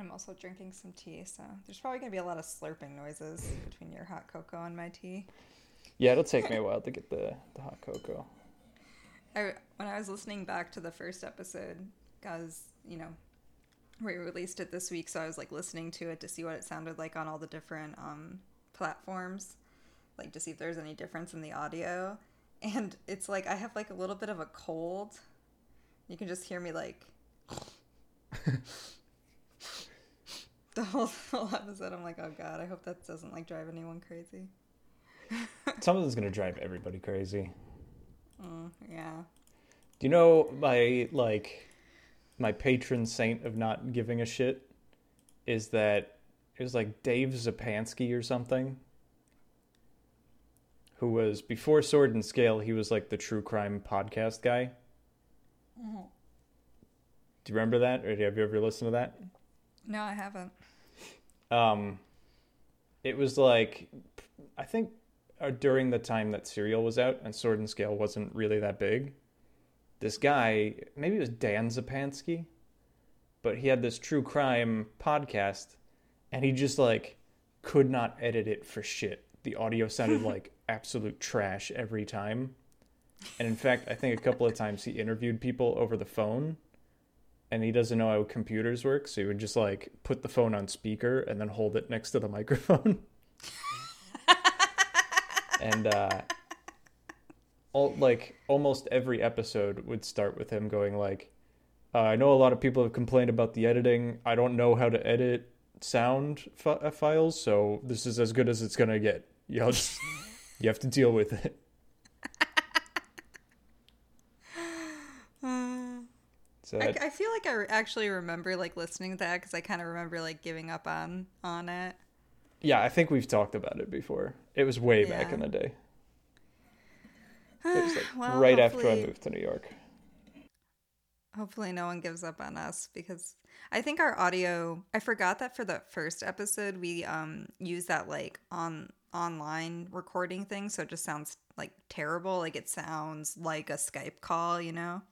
I'm also drinking some tea, so there's probably gonna be a lot of slurping noises between your hot cocoa and my tea. Yeah, it'll take me a while to get the, the hot cocoa. I when I was listening back to the first episode, because you know we released it this week, so I was like listening to it to see what it sounded like on all the different um, platforms, like to see if there's any difference in the audio. And it's like I have like a little bit of a cold. You can just hear me like the whole, whole episode. I'm like, oh god, I hope that doesn't like drive anyone crazy. Something's gonna drive everybody crazy. Mm, yeah. Do you know my like my patron saint of not giving a shit is that it was like Dave Zapansky or something who was before Sword and Scale, he was like the true crime podcast guy. Mm-hmm. Do you remember that, or have you ever listened to that? No, I haven't. Um, it was like I think uh, during the time that Serial was out and Sword and Scale wasn't really that big. This guy, maybe it was Dan Zapansky, but he had this true crime podcast, and he just like could not edit it for shit. The audio sounded like absolute trash every time. And in fact, I think a couple of times he interviewed people over the phone and he doesn't know how computers work, so he would just like put the phone on speaker and then hold it next to the microphone. and uh all like almost every episode would start with him going like uh, I know a lot of people have complained about the editing. I don't know how to edit sound fi- files, so this is as good as it's to get. Know, just you have to deal with it. So I, I, feel like I re- actually remember like listening to that because I kind of remember like giving up on on it. Yeah, I think we've talked about it before. It was way yeah. back in the day. It was like well, right after I moved to New York. Hopefully, no one gives up on us because I think our audio. I forgot that for the first episode we um used that like on online recording thing, so it just sounds like terrible. Like it sounds like a Skype call, you know.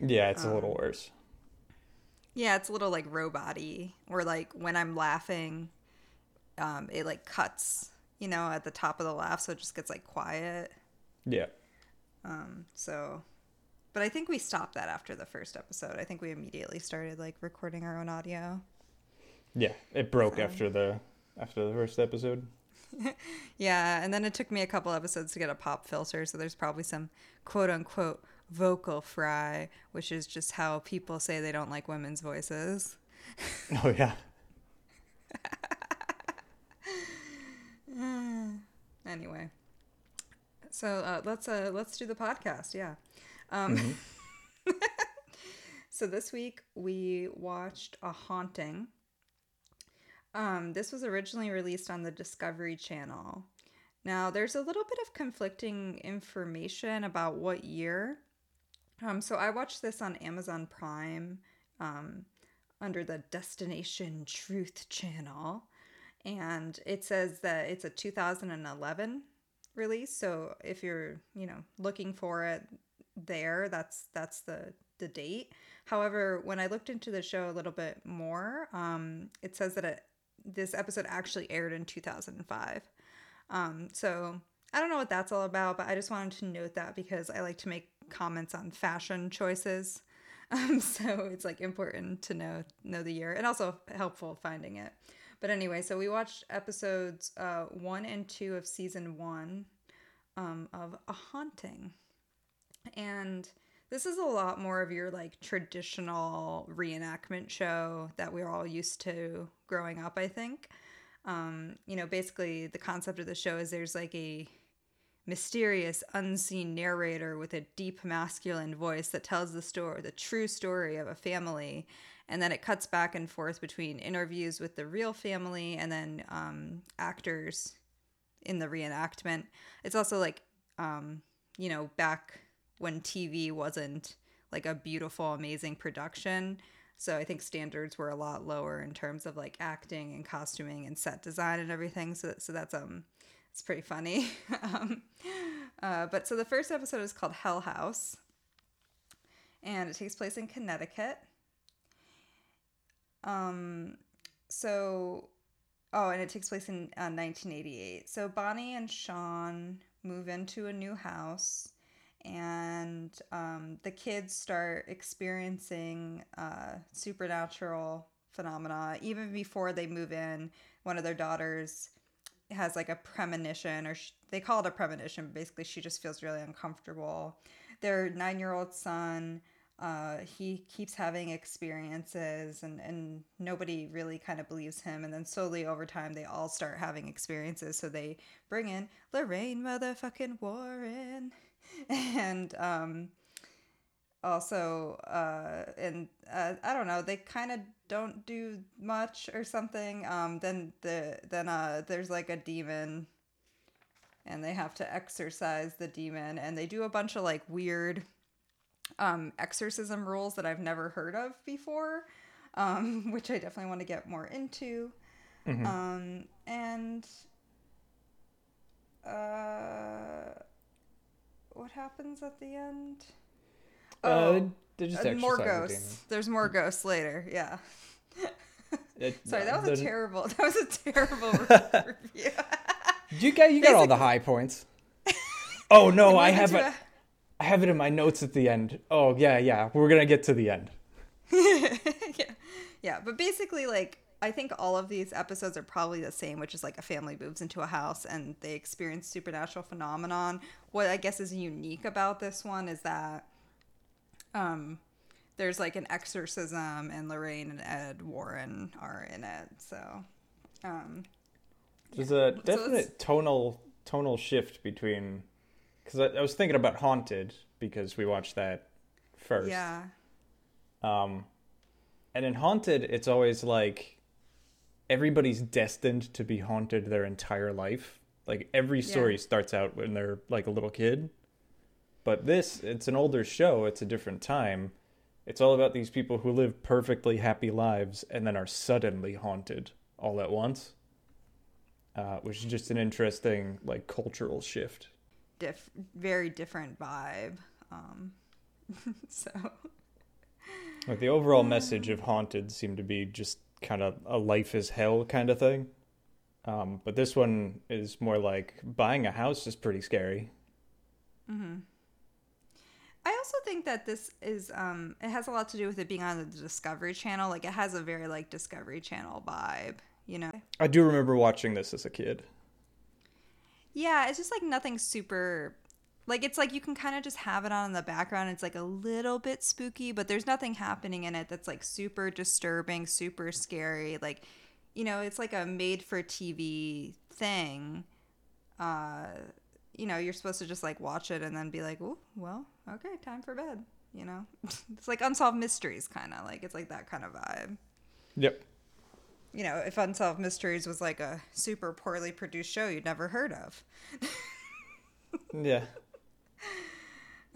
Yeah, it's um, a little worse. Yeah, it's a little like robot-y. Or like when I'm laughing, um, it like cuts, you know, at the top of the laugh, so it just gets like quiet. Yeah. Um, so but I think we stopped that after the first episode. I think we immediately started like recording our own audio. Yeah, it broke so. after the after the first episode. yeah, and then it took me a couple episodes to get a pop filter, so there's probably some quote unquote vocal fry, which is just how people say they don't like women's voices. Oh yeah. anyway, so uh, let's uh, let's do the podcast. Yeah. Um, mm-hmm. so this week we watched A Haunting. Um, this was originally released on the Discovery Channel. Now, there's a little bit of conflicting information about what year. Um, so I watched this on Amazon Prime um, under the Destination Truth channel. And it says that it's a 2011 release. So if you're, you know, looking for it there, that's that's the the date. However, when I looked into the show a little bit more, um, it says that it, this episode actually aired in 2005. Um, so I don't know what that's all about, but I just wanted to note that because I like to make comments on fashion choices. Um, so it's like important to know know the year and also helpful finding it. But anyway, so we watched episodes uh, one and two of season one um, of A Haunting. And this is a lot more of your like traditional reenactment show that we're all used to growing up, I think. Um, you know, basically the concept of the show is there's like a mysterious, unseen narrator with a deep masculine voice that tells the story, the true story of a family. And then it cuts back and forth between interviews with the real family and then um, actors in the reenactment. It's also like, um, you know, back when TV wasn't like a beautiful, amazing production. So I think standards were a lot lower in terms of like acting and costuming and set design and everything. So, so that's um it's pretty funny. um, uh, but so the first episode is called Hell House, and it takes place in Connecticut. Um, so, oh, and it takes place in uh, 1988. So Bonnie and Sean move into a new house, and um, the kids start experiencing uh, supernatural phenomena even before they move in. One of their daughters has like a premonition, or sh- they call it a premonition. Basically, she just feels really uncomfortable. Their nine-year-old son uh, he keeps having experiences and, and nobody really kind of believes him and then slowly over time they all start having experiences so they bring in lorraine motherfucking warren and um, also uh, and uh, i don't know they kind of don't do much or something um, then the then uh, there's like a demon and they have to exorcise the demon and they do a bunch of like weird um, exorcism rules that I've never heard of before, um, which I definitely want to get more into. Mm-hmm. Um, and uh, what happens at the end? Uh, oh, uh, just uh, more ghosts. The There's more ghosts later. Yeah. It, Sorry, that was a terrible. That was a terrible review. you got you got all the high points. Oh no, I have a, I have it in my notes at the end. Oh yeah, yeah. We're gonna get to the end. yeah, yeah. But basically, like I think all of these episodes are probably the same, which is like a family moves into a house and they experience supernatural phenomenon. What I guess is unique about this one is that um there's like an exorcism and Lorraine and Ed Warren are in it. So um there's yeah. a definite so tonal tonal shift between because I, I, was thinking about Haunted because we watched that first. Yeah. Um, and in Haunted, it's always like everybody's destined to be haunted their entire life. Like every story yeah. starts out when they're like a little kid. But this, it's an older show, it's a different time. It's all about these people who live perfectly happy lives and then are suddenly haunted all at once. Uh, which is just an interesting like cultural shift diff- very different vibe. Um, so. Like the overall message of Haunted seemed to be just kind of a life is hell kind of thing. Um, but this one is more like buying a house is pretty scary. Mm-hmm. I also think that this is um, it has a lot to do with it being on the Discovery Channel. Like it has a very like Discovery Channel vibe, you know. I do remember watching this as a kid. Yeah, it's just like nothing super like it's like you can kind of just have it on in the background. It's like a little bit spooky, but there's nothing happening in it that's like super disturbing, super scary. Like, you know, it's like a made for TV thing. Uh, you know, you're supposed to just like watch it and then be like, "Oh, well, okay, time for bed." You know, it's like unsolved mysteries, kind of like it's like that kind of vibe. Yep you know, if Unsolved Mysteries was like a super poorly produced show you'd never heard of. yeah.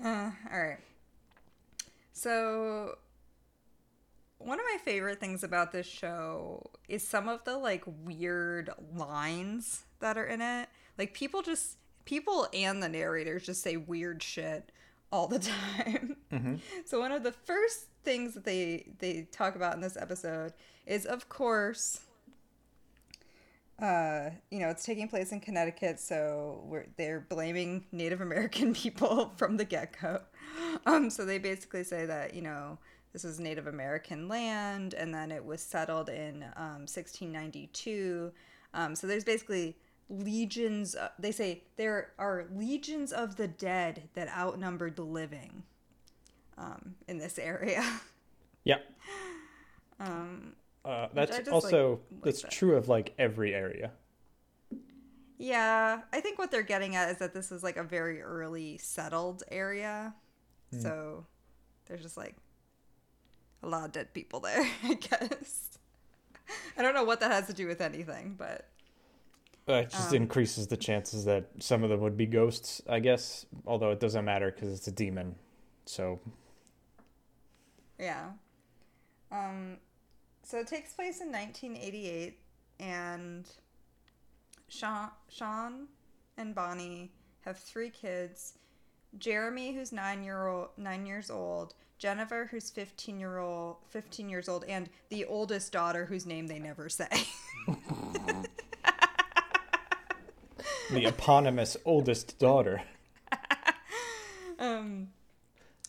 Uh, all right. So, one of my favorite things about this show is some of the like weird lines that are in it. Like, people just, people and the narrators just say weird shit all the time. Mm-hmm. So, one of the first things that they they talk about in this episode is of course uh, you know, it's taking place in Connecticut, so we're, they're blaming Native American people from the get go. Um, so they basically say that, you know, this is Native American land and then it was settled in um, 1692. Um, so there's basically legions, uh, they say there are legions of the dead that outnumbered the living um, in this area. Yeah. Um, uh, that's also like, that's like true of like every area. Yeah, I think what they're getting at is that this is like a very early settled area, mm. so there's just like a lot of dead people there. I guess. I don't know what that has to do with anything, but it just um, increases the chances that some of them would be ghosts. I guess, although it doesn't matter because it's a demon, so. Yeah. Um, so it takes place in 1988, and Sean, Sean and Bonnie have three kids. Jeremy, who's nine year old, nine years old, Jennifer, who's 15 year old, 15 years old, and the oldest daughter, whose name they never say. the eponymous oldest daughter. um,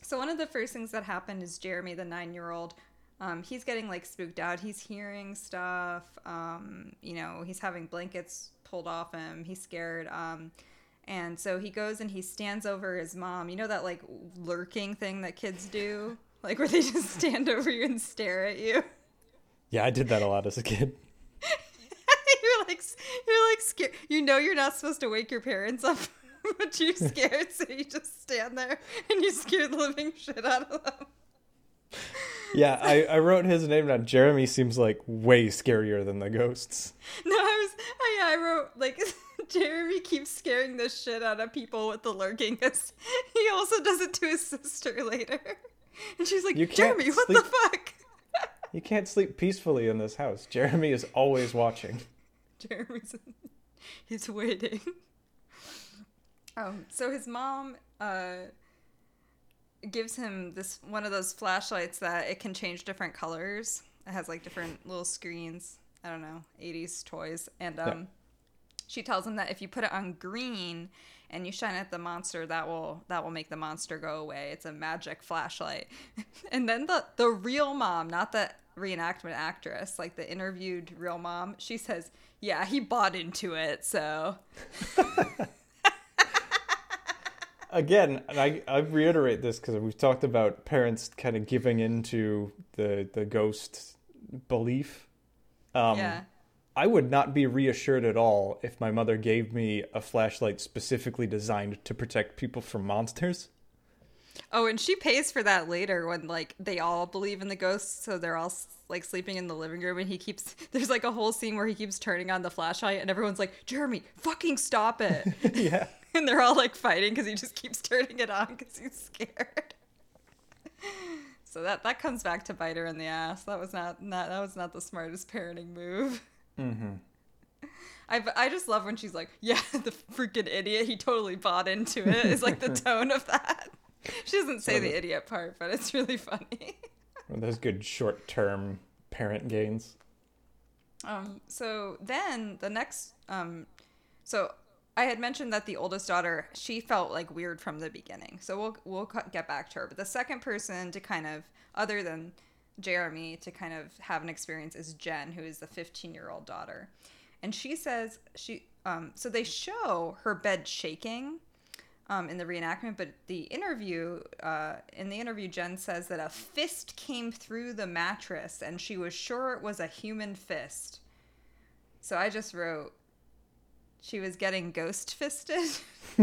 so one of the first things that happened is Jeremy, the nine year old. Um, he's getting like spooked out. He's hearing stuff. Um, you know, he's having blankets pulled off him. He's scared. Um, and so he goes and he stands over his mom. You know that like lurking thing that kids do, like where they just stand over you and stare at you. Yeah, I did that a lot as a kid. you're like scared. You know you're not supposed to wake your parents up, but you're scared, so you just stand there and you scare the living shit out of them. Yeah, I, I wrote his name down. Jeremy seems like way scarier than the ghosts. No, I was I, I wrote like Jeremy keeps scaring the shit out of people with the lurking. He also does it to his sister later, and she's like, "Jeremy, what the fuck?" you can't sleep peacefully in this house. Jeremy is always watching. Jeremy's he's waiting. Um, so his mom uh gives him this one of those flashlights that it can change different colors. It has like different little screens. I don't know, 80s toys. And um, yeah. she tells him that if you put it on green and you shine at the monster, that will that will make the monster go away. It's a magic flashlight. and then the the real mom, not the reenactment actress, like the interviewed real mom, she says, "Yeah, he bought into it." So again, and I, I reiterate this because we've talked about parents kind of giving into the the ghost belief. Um, yeah. I would not be reassured at all if my mother gave me a flashlight specifically designed to protect people from monsters. Oh, and she pays for that later when like they all believe in the ghosts, so they're all like sleeping in the living room, and he keeps. There's like a whole scene where he keeps turning on the flashlight, and everyone's like, "Jeremy, fucking stop it!" yeah and they're all like fighting because he just keeps turning it on because he's scared. so that that comes back to bite her in the ass. That was not, not that was not the smartest parenting move. Mm-hmm. I I just love when she's like, "Yeah, the freaking idiot. He totally bought into it." Is like the tone of that. She doesn't say the idiot part, but it's really funny. Well, those good short-term parent gains. Um. So then the next um, so I had mentioned that the oldest daughter, she felt like weird from the beginning. So we'll we'll get back to her. But the second person to kind of other than Jeremy to kind of have an experience is Jen, who is the 15-year-old daughter. And she says she um so they show her bed shaking um, in the reenactment, but the interview, uh, in the interview, Jen says that a fist came through the mattress and she was sure it was a human fist. So I just wrote, she was getting ghost fisted.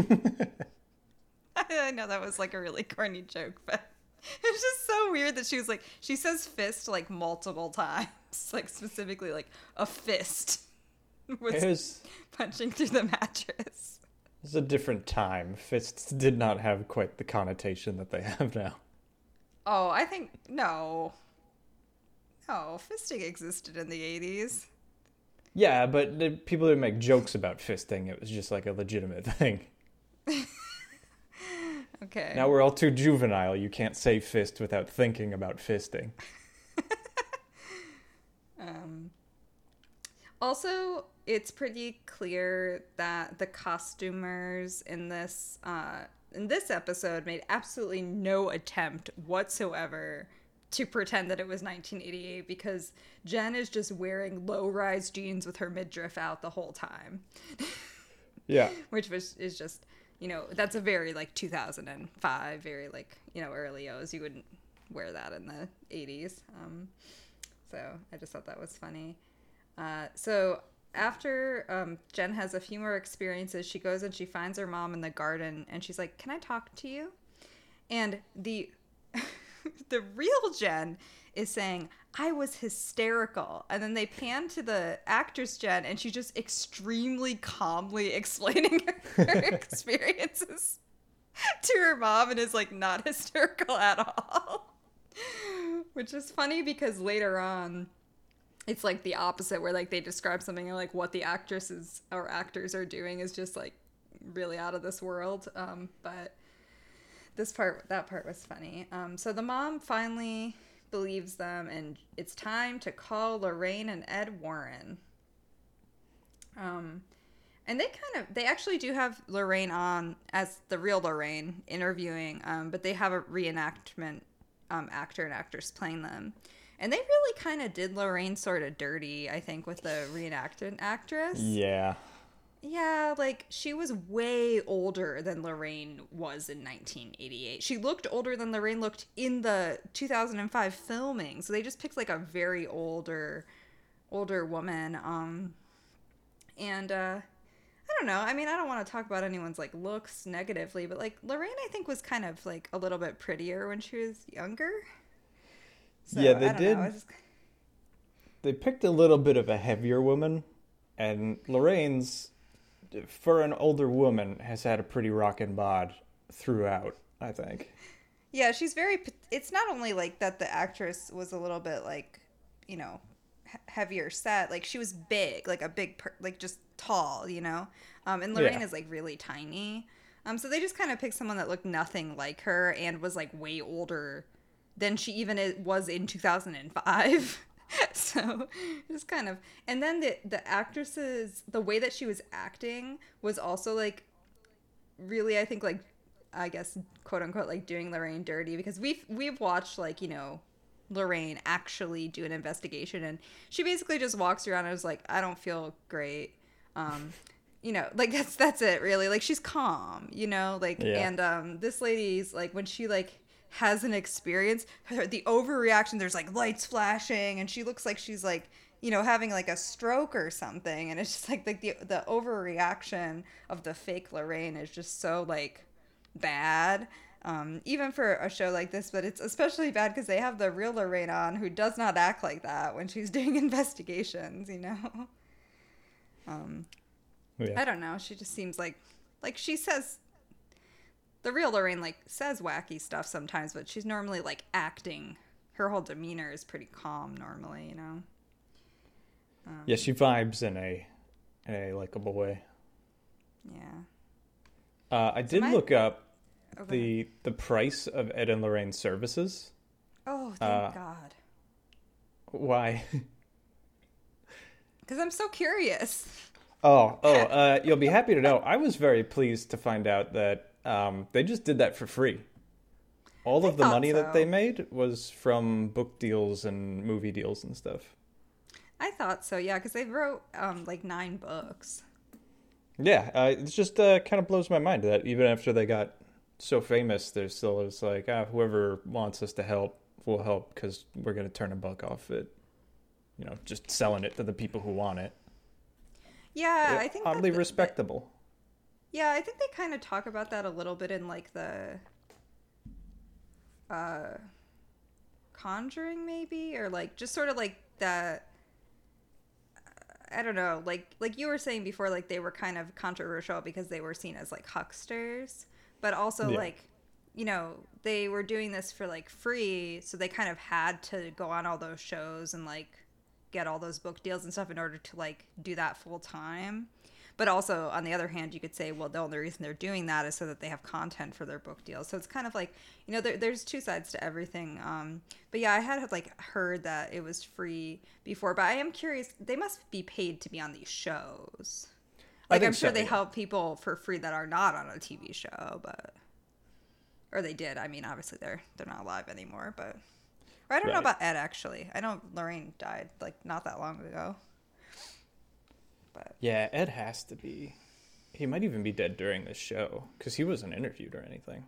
I know that was like a really corny joke, but it's just so weird that she was like she says fist like multiple times, like specifically like a fist was, was punching through the mattress. It was a different time. Fists did not have quite the connotation that they have now. Oh, I think no. No, fisting existed in the 80s. Yeah, but the people didn't make jokes about fisting. It was just like a legitimate thing. okay. Now we're all too juvenile. You can't say fist without thinking about fisting. um, also, it's pretty clear that the costumers in this uh, in this episode made absolutely no attempt whatsoever to pretend that it was 1988 because Jen is just wearing low rise jeans with her midriff out the whole time. yeah. Which was is just, you know, that's a very like 2005, very like, you know, early O's. You wouldn't wear that in the 80s. Um, so I just thought that was funny. Uh, so after um, Jen has a few more experiences, she goes and she finds her mom in the garden and she's like, Can I talk to you? And the the real Jen is saying, I was hysterical. And then they pan to the actress Jen, and she's just extremely calmly explaining her experiences to her mom and is like not hysterical at all. Which is funny because later on, it's like the opposite, where like they describe something and like what the actresses or actors are doing is just like really out of this world. Um, but this part that part was funny. Um, so the mom finally believes them, and it's time to call Lorraine and Ed Warren. Um, and they kind of they actually do have Lorraine on as the real Lorraine interviewing, um, but they have a reenactment um, actor and actress playing them. And they really kind of did Lorraine sort of dirty, I think, with the reenactment actress. Yeah. Yeah, like she was way older than Lorraine was in 1988. She looked older than Lorraine looked in the 2005 filming. So they just picked like a very older older woman um and uh I don't know. I mean, I don't want to talk about anyone's like looks negatively, but like Lorraine I think was kind of like a little bit prettier when she was younger. So, yeah, they did. Just... They picked a little bit of a heavier woman and Lorraine's for an older woman, has had a pretty rockin' bod throughout. I think. Yeah, she's very. It's not only like that the actress was a little bit like, you know, heavier set. Like she was big, like a big, per- like just tall, you know. Um, and Lorraine yeah. is like really tiny. Um, so they just kind of picked someone that looked nothing like her and was like way older than she even was in 2005. so it's kind of and then the the actresses the way that she was acting was also like really i think like i guess quote unquote like doing lorraine dirty because we've we've watched like you know lorraine actually do an investigation and she basically just walks around and is like i don't feel great um you know like that's that's it really like she's calm you know like yeah. and um this lady's like when she like has an experience, her, the overreaction, there's like lights flashing, and she looks like she's like, you know, having like a stroke or something. And it's just like, like the, the overreaction of the fake Lorraine is just so like bad. Um, even for a show like this, but it's especially bad because they have the real Lorraine on who does not act like that when she's doing investigations, you know? Um, yeah. I don't know. She just seems like, like she says the real Lorraine like says wacky stuff sometimes, but she's normally like acting. Her whole demeanor is pretty calm normally, you know. Um, yeah, she vibes in a in a likable way. Yeah. Uh, I did look up okay. the the price of Ed and Lorraine's services. Oh, thank uh, God. Why? Because I'm so curious. Oh, oh, uh, you'll be happy to know. I was very pleased to find out that um, they just did that for free. All of the money so. that they made was from book deals and movie deals and stuff. I thought so, yeah, because they wrote um, like nine books. Yeah, uh, it just uh, kind of blows my mind that even after they got so famous, there still is like, ah, whoever wants us to help will help because we're going to turn a buck off it. You know, just selling it to the people who want it. Yeah, I think oddly respectable. Yeah, I think they kind of talk about that a little bit in like the uh Conjuring maybe or like just sort of like that I don't know, like like you were saying before like they were kind of controversial because they were seen as like hucksters, but also yeah. like you know, they were doing this for like free, so they kind of had to go on all those shows and like get all those book deals and stuff in order to like do that full time. But also, on the other hand, you could say, well, the only reason they're doing that is so that they have content for their book deals. So it's kind of like, you know, there, there's two sides to everything. Um, but yeah, I had like heard that it was free before, but I am curious. They must be paid to be on these shows. Like I'm sure so, they yeah. help people for free that are not on a TV show, but or they did. I mean, obviously they're they're not alive anymore, but or I don't right. know about Ed actually. I know Lorraine died like not that long ago. But yeah, Ed has to be. He might even be dead during this show because he wasn't interviewed or anything.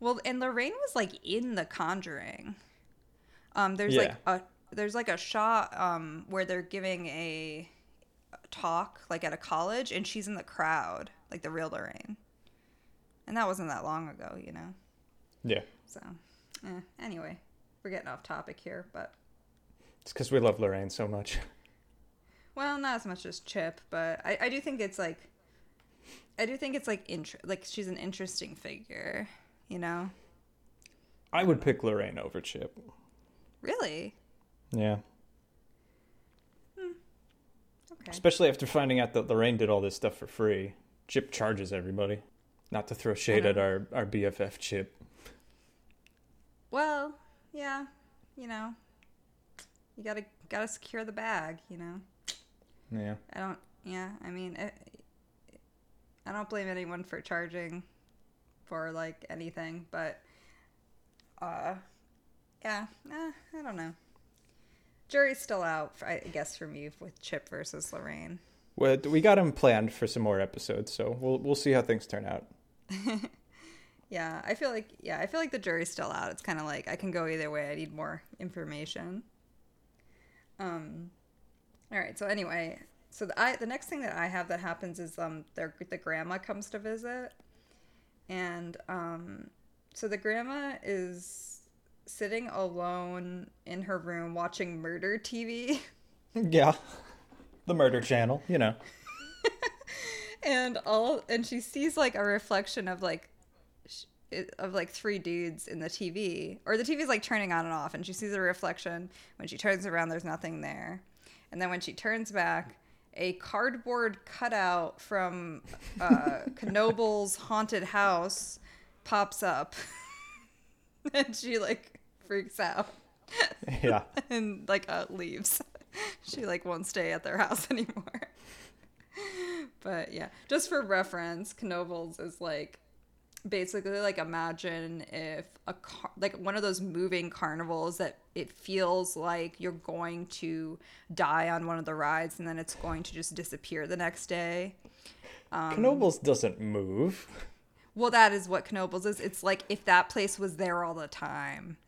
Well, and Lorraine was like in The Conjuring. Um, there's yeah. like a there's like a shot um where they're giving a talk like at a college and she's in the crowd like the real Lorraine. And that wasn't that long ago, you know. Yeah. So, eh, anyway, we're getting off topic here, but it's because we love Lorraine so much. Well, not as much as Chip, but I, I do think it's like, I do think it's like int- like she's an interesting figure, you know. I would pick Lorraine over Chip. Really? Yeah. Hmm. Okay. Especially after finding out that Lorraine did all this stuff for free. Chip charges everybody. Not to throw shade at our, our BFF Chip. Well, yeah, you know, you gotta gotta secure the bag. You know. Yeah. I don't. Yeah, I mean, it, I don't blame anyone for charging for like anything, but uh, yeah, eh, I don't know. Jury's still out, I guess, from you with Chip versus Lorraine. Well, we got him planned for some more episodes, so we'll we'll see how things turn out. yeah, I feel like yeah, I feel like the jury's still out. It's kind of like I can go either way. I need more information. Um, all right. So anyway, so the I the next thing that I have that happens is um their the grandma comes to visit, and um, so the grandma is sitting alone in her room watching murder TV. Yeah, the murder channel, you know. and all and she sees like a reflection of like of like three dudes in the TV, or the TV is like turning on and off, and she sees a reflection. When she turns around, there's nothing there, and then when she turns back, a cardboard cutout from uh, Knoebel's haunted house pops up, and she like freaks out. Yeah, and like uh, leaves. she like won't stay at their house anymore. but yeah, just for reference, Knoebels is like basically like imagine if a car like one of those moving carnivals that it feels like you're going to die on one of the rides and then it's going to just disappear the next day. Um, knoebels doesn't move. Well that is what knoebels is. It's like if that place was there all the time.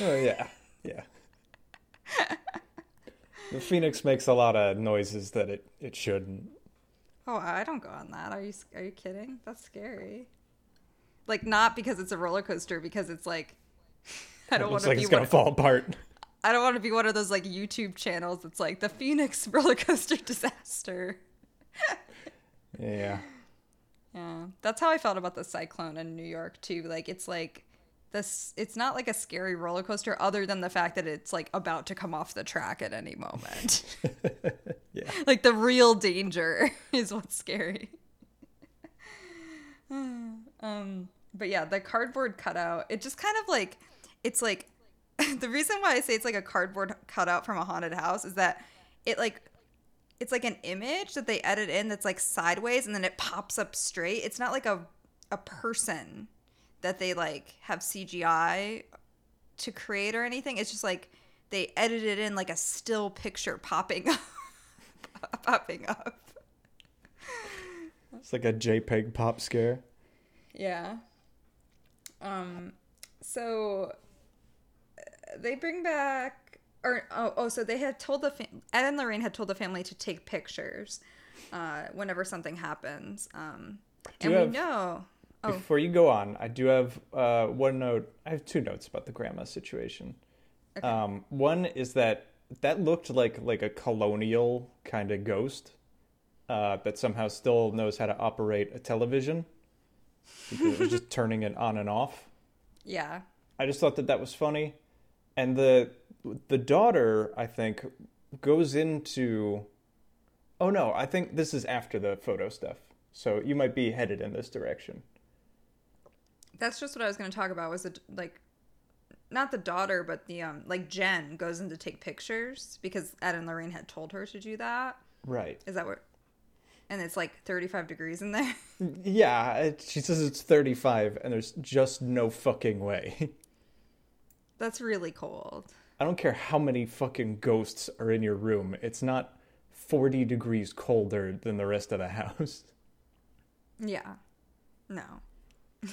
Oh yeah yeah. The phoenix makes a lot of noises that it, it shouldn't. Oh i don't go on that. Are you are you kidding? That's scary. Like not because it's a roller coaster, because it's like I don't want to like be it's gonna fall apart. I don't want to be one of those like YouTube channels that's like the Phoenix roller coaster disaster. yeah. Yeah. That's how I felt about the cyclone in New York too. Like it's like this it's not like a scary roller coaster other than the fact that it's like about to come off the track at any moment. yeah. Like the real danger is what's scary. um but yeah, the cardboard cutout, it just kind of like it's like the reason why I say it's like a cardboard cutout from a haunted house is that it like it's like an image that they edit in that's like sideways and then it pops up straight. It's not like a a person that they like have CGI to create or anything. It's just like they edited in like a still picture popping up popping up. It's like a JPEG pop scare. Yeah. Um, so they bring back, or oh, oh, so they had told the fam- Ed and Lorraine had told the family to take pictures uh, whenever something happens. Um, and have, we know. Oh. Before you go on, I do have uh, one note. I have two notes about the grandma situation. Okay. Um, one is that that looked like like a colonial kind of ghost uh, that somehow still knows how to operate a television because it was just turning it on and off. Yeah. I just thought that that was funny, and the the daughter I think goes into. Oh no, I think this is after the photo stuff. So you might be headed in this direction. That's just what I was going to talk about. Was it like not the daughter, but the um like Jen goes in to take pictures because Ed and Lorraine had told her to do that. Right. Is that what? and it's like 35 degrees in there. Yeah, it, she says it's 35 and there's just no fucking way. That's really cold. I don't care how many fucking ghosts are in your room. It's not 40 degrees colder than the rest of the house. Yeah. No.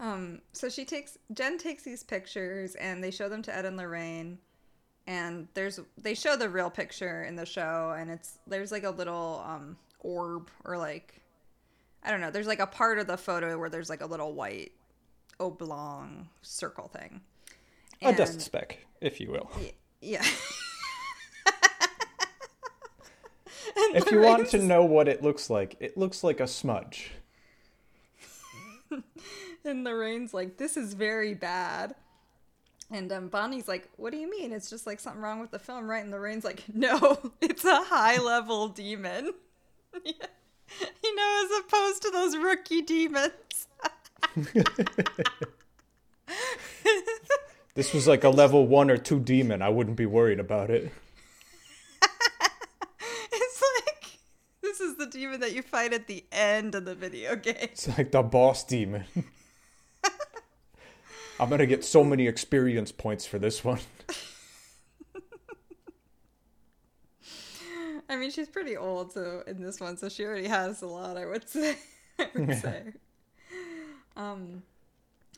um so she takes Jen takes these pictures and they show them to Ed and Lorraine and there's they show the real picture in the show and it's there's like a little um orb or like I don't know, there's like a part of the photo where there's like a little white oblong circle thing. And, a dust speck, if you will. Yeah. if you want to know what it looks like, it looks like a smudge. and Lorraine's like, this is very bad. And um, Bonnie's like, "What do you mean? It's just like something wrong with the film, right?" And Lorraine's like, "No, it's a high level demon." You know, as opposed to those rookie demons. this was like a level one or two demon. I wouldn't be worried about it. it's like this is the demon that you fight at the end of the video game. It's like the boss demon. I'm gonna get so many experience points for this one. I mean, she's pretty old, so in this one, so she already has a lot. I would say. I would say. Um,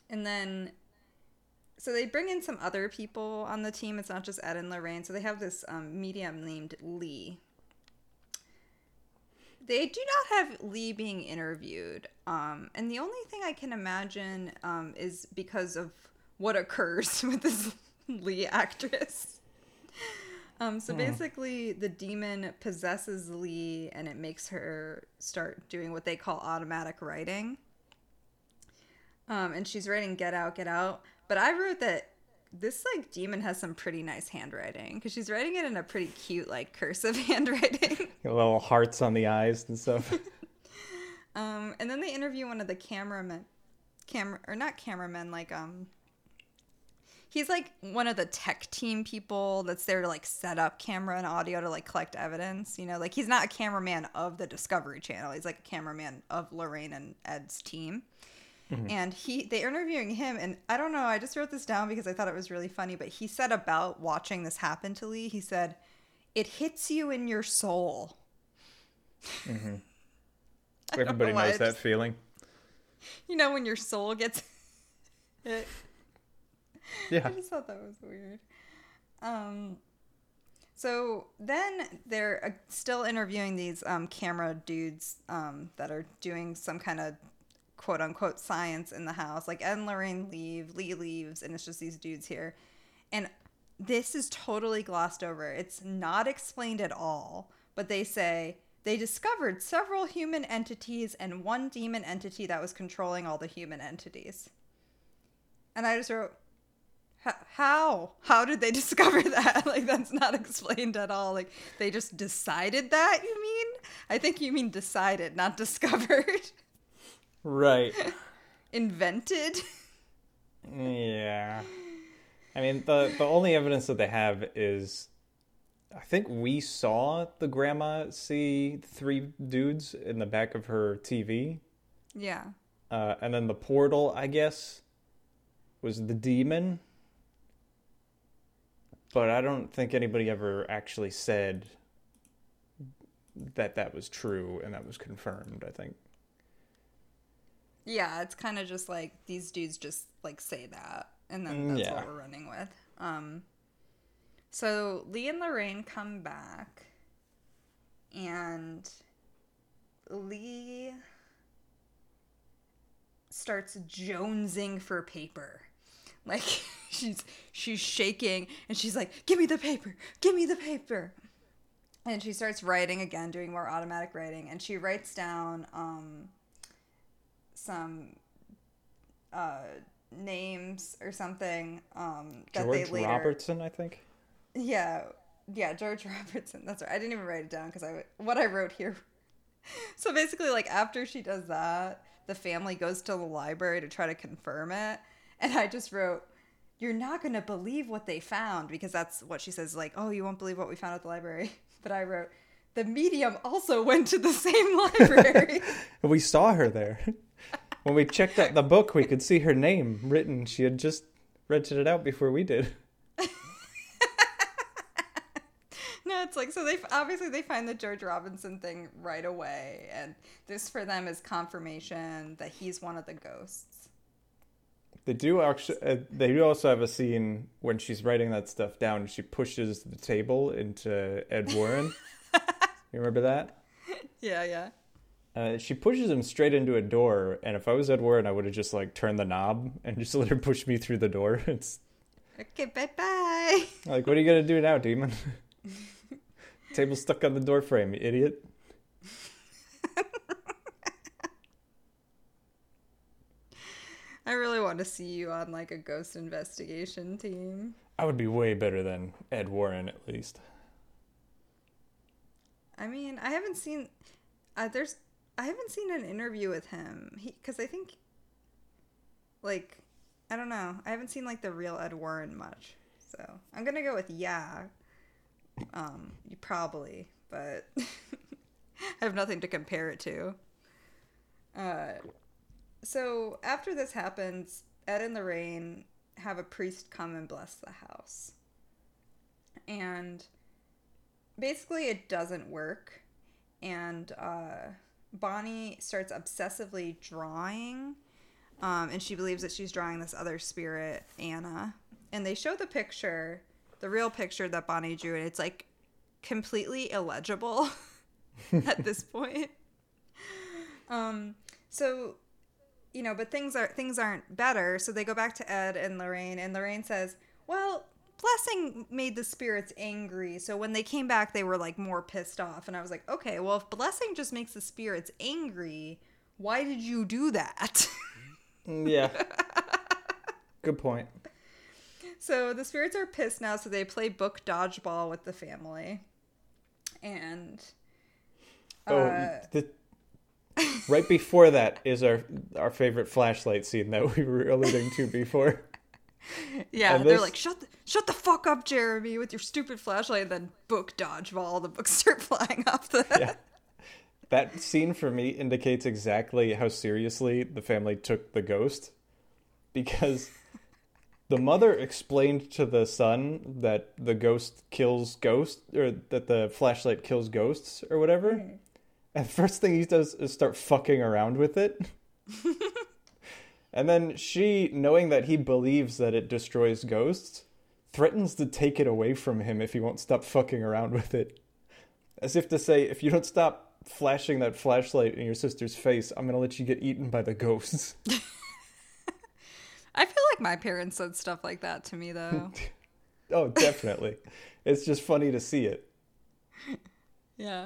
and then, so they bring in some other people on the team. It's not just Ed and Lorraine. So they have this um, medium named Lee. They do not have Lee being interviewed, um, and the only thing I can imagine um, is because of what occurs with this Lee actress. Um, so basically, the demon possesses Lee and it makes her start doing what they call automatic writing. Um, and she's writing "Get out, get out." But I wrote that this like demon has some pretty nice handwriting because she's writing it in a pretty cute like cursive handwriting. Little hearts on the eyes and stuff. um, and then they interview one of the cameramen, camera or not cameramen, like um, he's like one of the tech team people that's there to like set up camera and audio to like collect evidence. You know, like he's not a cameraman of the Discovery Channel. He's like a cameraman of Lorraine and Ed's team. Mm-hmm. And he they're interviewing him and I don't know, I just wrote this down because I thought it was really funny, but he said about watching this happen to Lee, he said, It hits you in your soul. Mm-hmm. Everybody know knows that just, feeling. You know when your soul gets hit. Yeah. I just thought that was weird. Um so then they're uh, still interviewing these um, camera dudes um, that are doing some kind of quote unquote science in the house. Like Ed and Lorraine leave, Lee leaves, and it's just these dudes here. And this is totally glossed over. It's not explained at all, but they say they discovered several human entities and one demon entity that was controlling all the human entities. And I just wrote, how? How did they discover that? Like, that's not explained at all. Like, they just decided that, you mean? I think you mean decided, not discovered. Right. Invented? Yeah. I mean, the the only evidence that they have is I think we saw the grandma see three dudes in the back of her TV. Yeah. Uh, and then the portal, I guess, was the demon. But I don't think anybody ever actually said that that was true and that was confirmed, I think. Yeah, it's kind of just like these dudes just like say that, and then that's yeah. what we're running with. Um, so Lee and Lorraine come back, and Lee starts jonesing for paper. Like she's she's shaking and she's like, "Give me the paper. Give me the paper." And she starts writing again, doing more automatic writing, and she writes down um some uh, names or something um, that George they later. George Robertson, I think. Yeah, yeah, George Robertson. That's right. I didn't even write it down because I what I wrote here. so basically, like after she does that, the family goes to the library to try to confirm it, and I just wrote. You're not going to believe what they found because that's what she says, like, oh, you won't believe what we found at the library. But I wrote, the medium also went to the same library. And we saw her there when we checked out the book, we could see her name written. She had just rented it out before we did. no, it's like so they obviously they find the George Robinson thing right away, and this for them is confirmation that he's one of the ghosts. They do actually. Uh, they do also have a scene when she's writing that stuff down. She pushes the table into Ed Warren. you remember that? Yeah, yeah. Uh, she pushes him straight into a door, and if I was Ed Warren, I would have just like turned the knob and just let her push me through the door. It's okay. Bye bye. Like, what are you gonna do now, demon? Table stuck on the door frame, you idiot. I really want to see you on like a ghost investigation team. I would be way better than Ed Warren, at least. I mean, I haven't seen. Uh, there's I haven't seen an interview with him. He because I think like I don't know. I haven't seen like the real Ed Warren much. So I'm gonna go with yeah. Um, you probably, but I have nothing to compare it to. Uh, so after this happens, Ed and Lorraine have a priest come and bless the house. And basically, it doesn't work. And uh, Bonnie starts obsessively drawing. Um, and she believes that she's drawing this other spirit, Anna. And they show the picture, the real picture that Bonnie drew, and it's like completely illegible at this point. Um, so you know, but things are things aren't better. So they go back to Ed and Lorraine, and Lorraine says, "Well, Blessing made the spirits angry. So when they came back, they were like more pissed off." And I was like, "Okay, well, if Blessing just makes the spirits angry, why did you do that?" Mm, yeah. Good point. So the spirits are pissed now, so they play book dodgeball with the family, and. Oh, uh, the right before that is our our favorite flashlight scene that we were alluding to before. Yeah, And they're like, "Shut the shut the fuck up, Jeremy, with your stupid flashlight." And then book dodgeball. The books start flying off the. Yeah. That scene for me indicates exactly how seriously the family took the ghost because the mother explained to the son that the ghost kills ghosts or that the flashlight kills ghosts or whatever. And the first thing he does is start fucking around with it. and then she, knowing that he believes that it destroys ghosts, threatens to take it away from him if he won't stop fucking around with it. As if to say, if you don't stop flashing that flashlight in your sister's face, I'm gonna let you get eaten by the ghosts. I feel like my parents said stuff like that to me though. oh, definitely. it's just funny to see it. yeah.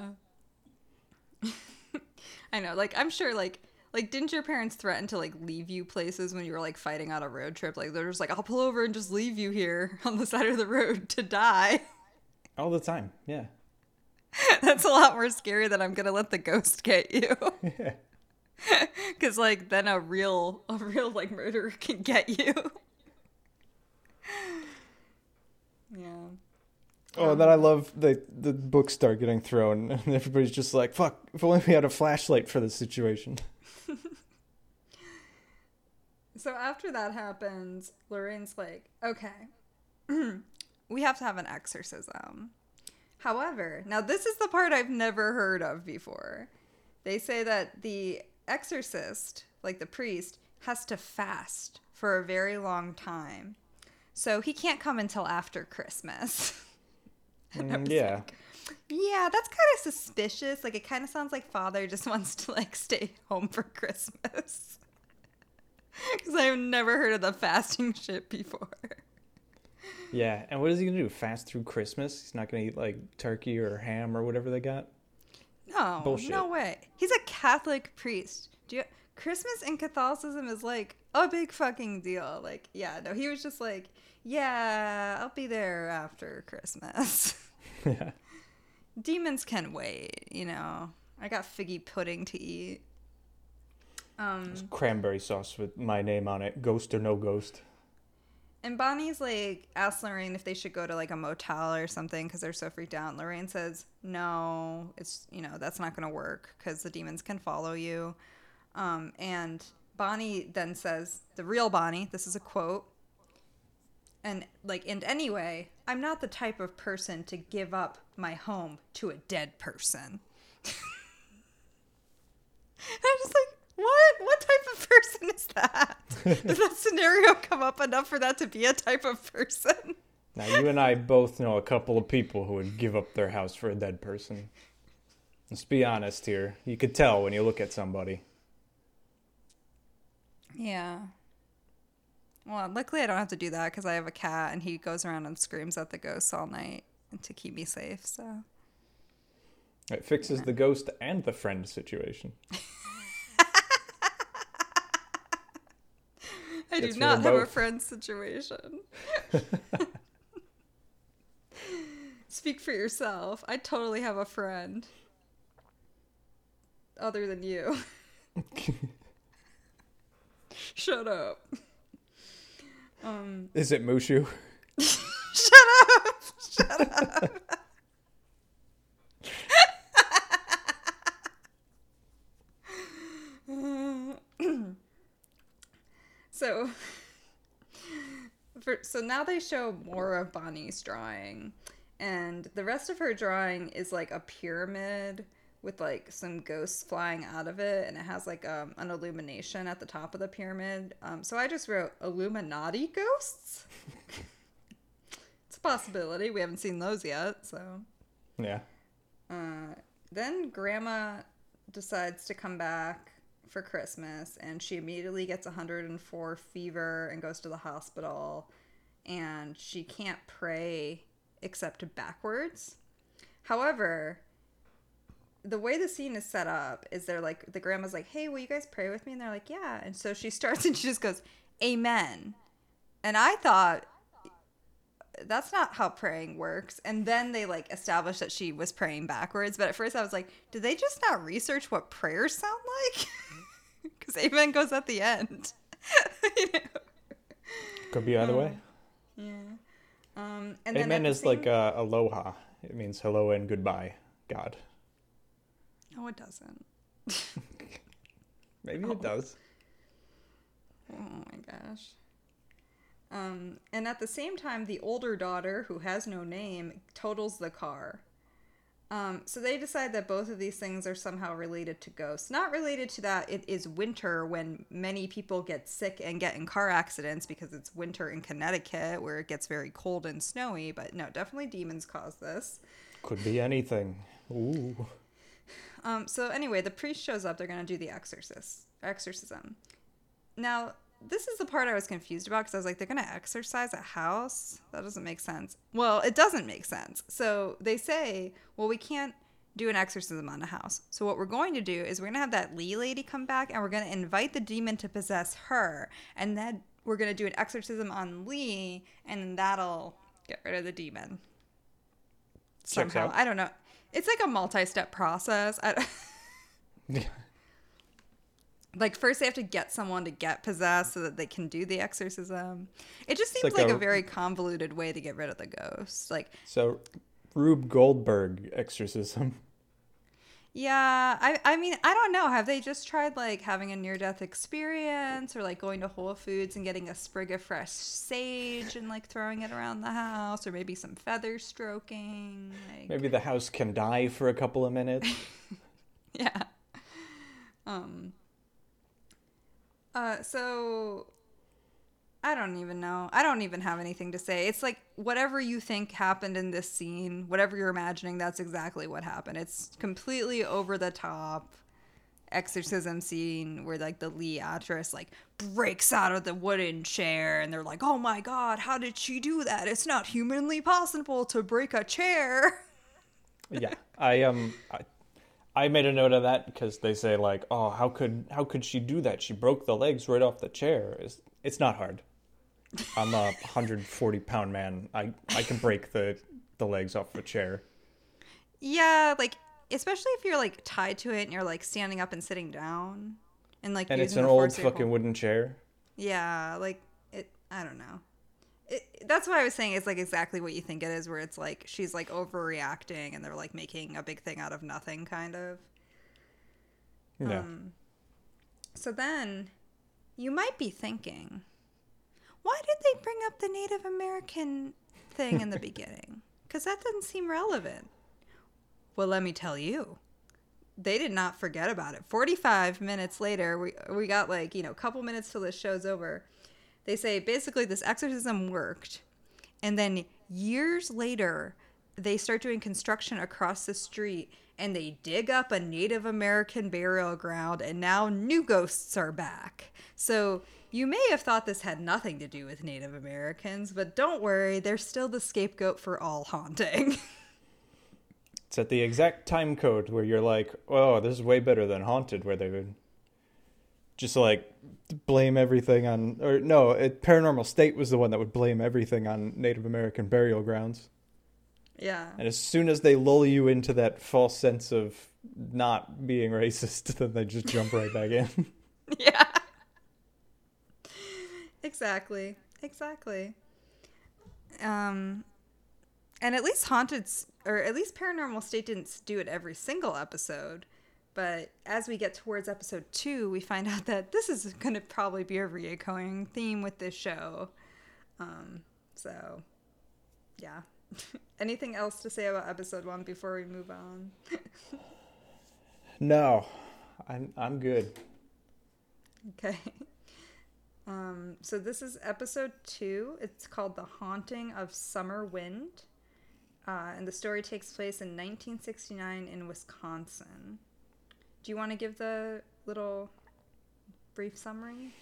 I know. Like I'm sure. Like like didn't your parents threaten to like leave you places when you were like fighting on a road trip? Like they're just like, I'll pull over and just leave you here on the side of the road to die. All the time, yeah. That's a lot more scary than I'm gonna let the ghost get you. Yeah. Cause like then a real a real like murderer can get you. yeah. Oh, um, and then I love the the books start getting thrown, and everybody's just like, "Fuck! If only we had a flashlight for this situation." So after that happens, Lorraine's like, okay, we have to have an exorcism. However, now this is the part I've never heard of before. They say that the exorcist, like the priest, has to fast for a very long time. So he can't come until after Christmas. Mm, yeah. like, yeah, that's kind of suspicious. Like it kind of sounds like father just wants to like stay home for Christmas. Because I've never heard of the fasting shit before. Yeah, and what is he gonna do? Fast through Christmas? He's not gonna eat like turkey or ham or whatever they got. No, Bullshit. no way. He's a Catholic priest. Do you, Christmas in Catholicism is like a big fucking deal. Like, yeah, no, he was just like, yeah, I'll be there after Christmas. yeah. Demons can wait, you know. I got figgy pudding to eat. Um, Cranberry sauce with my name on it. Ghost or no ghost. And Bonnie's like asks Lorraine if they should go to like a motel or something because they're so freaked out. And Lorraine says, "No, it's you know that's not going to work because the demons can follow you." Um, and Bonnie then says, "The real Bonnie. This is a quote." And like, and anyway, I'm not the type of person to give up my home to a dead person. I'm just like, what? What type of person is that? Does that scenario come up enough for that to be a type of person? Now you and I both know a couple of people who would give up their house for a dead person. Let's be honest here. You could tell when you look at somebody. Yeah. Well, luckily I don't have to do that because I have a cat and he goes around and screams at the ghosts all night to keep me safe. So It fixes the ghost and the friend situation. I do not have a friend situation. Speak for yourself. I totally have a friend. other than you. Shut up. Um, Is it Mushu? shut up. Shut up. So, for, so now they show more of Bonnie's drawing, and the rest of her drawing is like a pyramid with like some ghosts flying out of it, and it has like um, an illumination at the top of the pyramid. Um, so I just wrote Illuminati ghosts. it's a possibility. We haven't seen those yet, so. Yeah. Uh, then Grandma decides to come back for Christmas, and she immediately gets 104 fever and goes to the hospital, and she can't pray except backwards. However, the way the scene is set up is they're like the grandma's like, "Hey, will you guys pray with me?" And they're like, "Yeah." And so she starts and she just goes, "Amen." And I thought that's not how praying works. And then they like established that she was praying backwards. But at first I was like, did they just not research what prayers sound like? Because amen goes at the end. you know? Could be either way. Yeah. Um, and Amen is same- like uh, aloha. It means hello and goodbye, God. No, it doesn't. Maybe Oh. it does. Oh my gosh. Um, and at the same time, the older daughter, who has no name, totals the car. Um, so they decide that both of these things are somehow related to ghosts. Not related to that it is winter when many people get sick and get in car accidents because it's winter in Connecticut where it gets very cold and snowy. But no, definitely demons cause this. Could be anything. Ooh. Um, so anyway, the priest shows up. They're gonna do the exorcist exorcism. Now, this is the part I was confused about because I was like, they're gonna exorcise a house. That doesn't make sense. Well, it doesn't make sense. So they say, well, we can't do an exorcism on a house. So what we're going to do is we're gonna have that Lee lady come back and we're gonna invite the demon to possess her, and then we're gonna do an exorcism on Lee, and that'll get rid of the demon. Somehow. I don't know. It's like a multi-step process. I, like first they have to get someone to get possessed so that they can do the exorcism. It just seems like like, a, a- very convoluted way to get rid of the ghost. Like, So, Rube Goldberg exorcism. yeah, I I mean, I don't know. Have they just tried like having a near death experience or like going to Whole Foods and getting a sprig of fresh sage and like throwing it around the house or maybe some feather stroking? Like Maybe the house can die for a couple of minutes. yeah. Um. Uh. So. I don't even know. I don't even have anything to say. It's like whatever you think happened in this scene, whatever you're imagining, that's exactly what happened. It's completely over the top exorcism scene where like the lead actress like breaks out of the wooden chair and they're like, "Oh my god, how did she do that? It's not humanly possible to break a chair." yeah, I um, I, I made a note of that because they say like, oh, how could how could she do that? She broke the legs right off the chair. It's, it's not hard. I'm a 140 pound man. I I can break the the legs off a chair. Yeah, like especially if you're like tied to it and you're like standing up and sitting down and like And it's an old force of your fucking wooden chair. yeah, like it. I don't know. It, that's what I was saying. It's like exactly what you think it is, where it's like she's like overreacting and they're like making a big thing out of nothing, kind of. Yeah. Um, So then, you might be thinking, why did they bring up the Native American thing in the beginning? Because that doesn't seem relevant. Well, let me tell you, they did not forget about it. 45 minutes later, we, we got like, you know, a couple minutes till this show's over. They say basically this exorcism worked. And then years later, they start doing construction across the street and they dig up a Native American burial ground, and now new ghosts are back. So you may have thought this had nothing to do with Native Americans, but don't worry, they're still the scapegoat for all haunting. It's at the exact time code where you're like, oh, this is way better than Haunted, where they would just like blame everything on, or no, it, Paranormal State was the one that would blame everything on Native American burial grounds. Yeah. And as soon as they lull you into that false sense of not being racist, then they just jump right back in. yeah. Exactly. Exactly. Um and at least haunted or at least paranormal state didn't do it every single episode but as we get towards episode two we find out that this is going to probably be a reoccurring theme with this show. Um, so yeah. Anything else to say about episode one before we move on? No i'm, I'm good. Okay. Um, so this is episode two. It's called the haunting of Summerwind uh, and the story takes place in 1969 in Wisconsin. Do you want to give the little brief summary?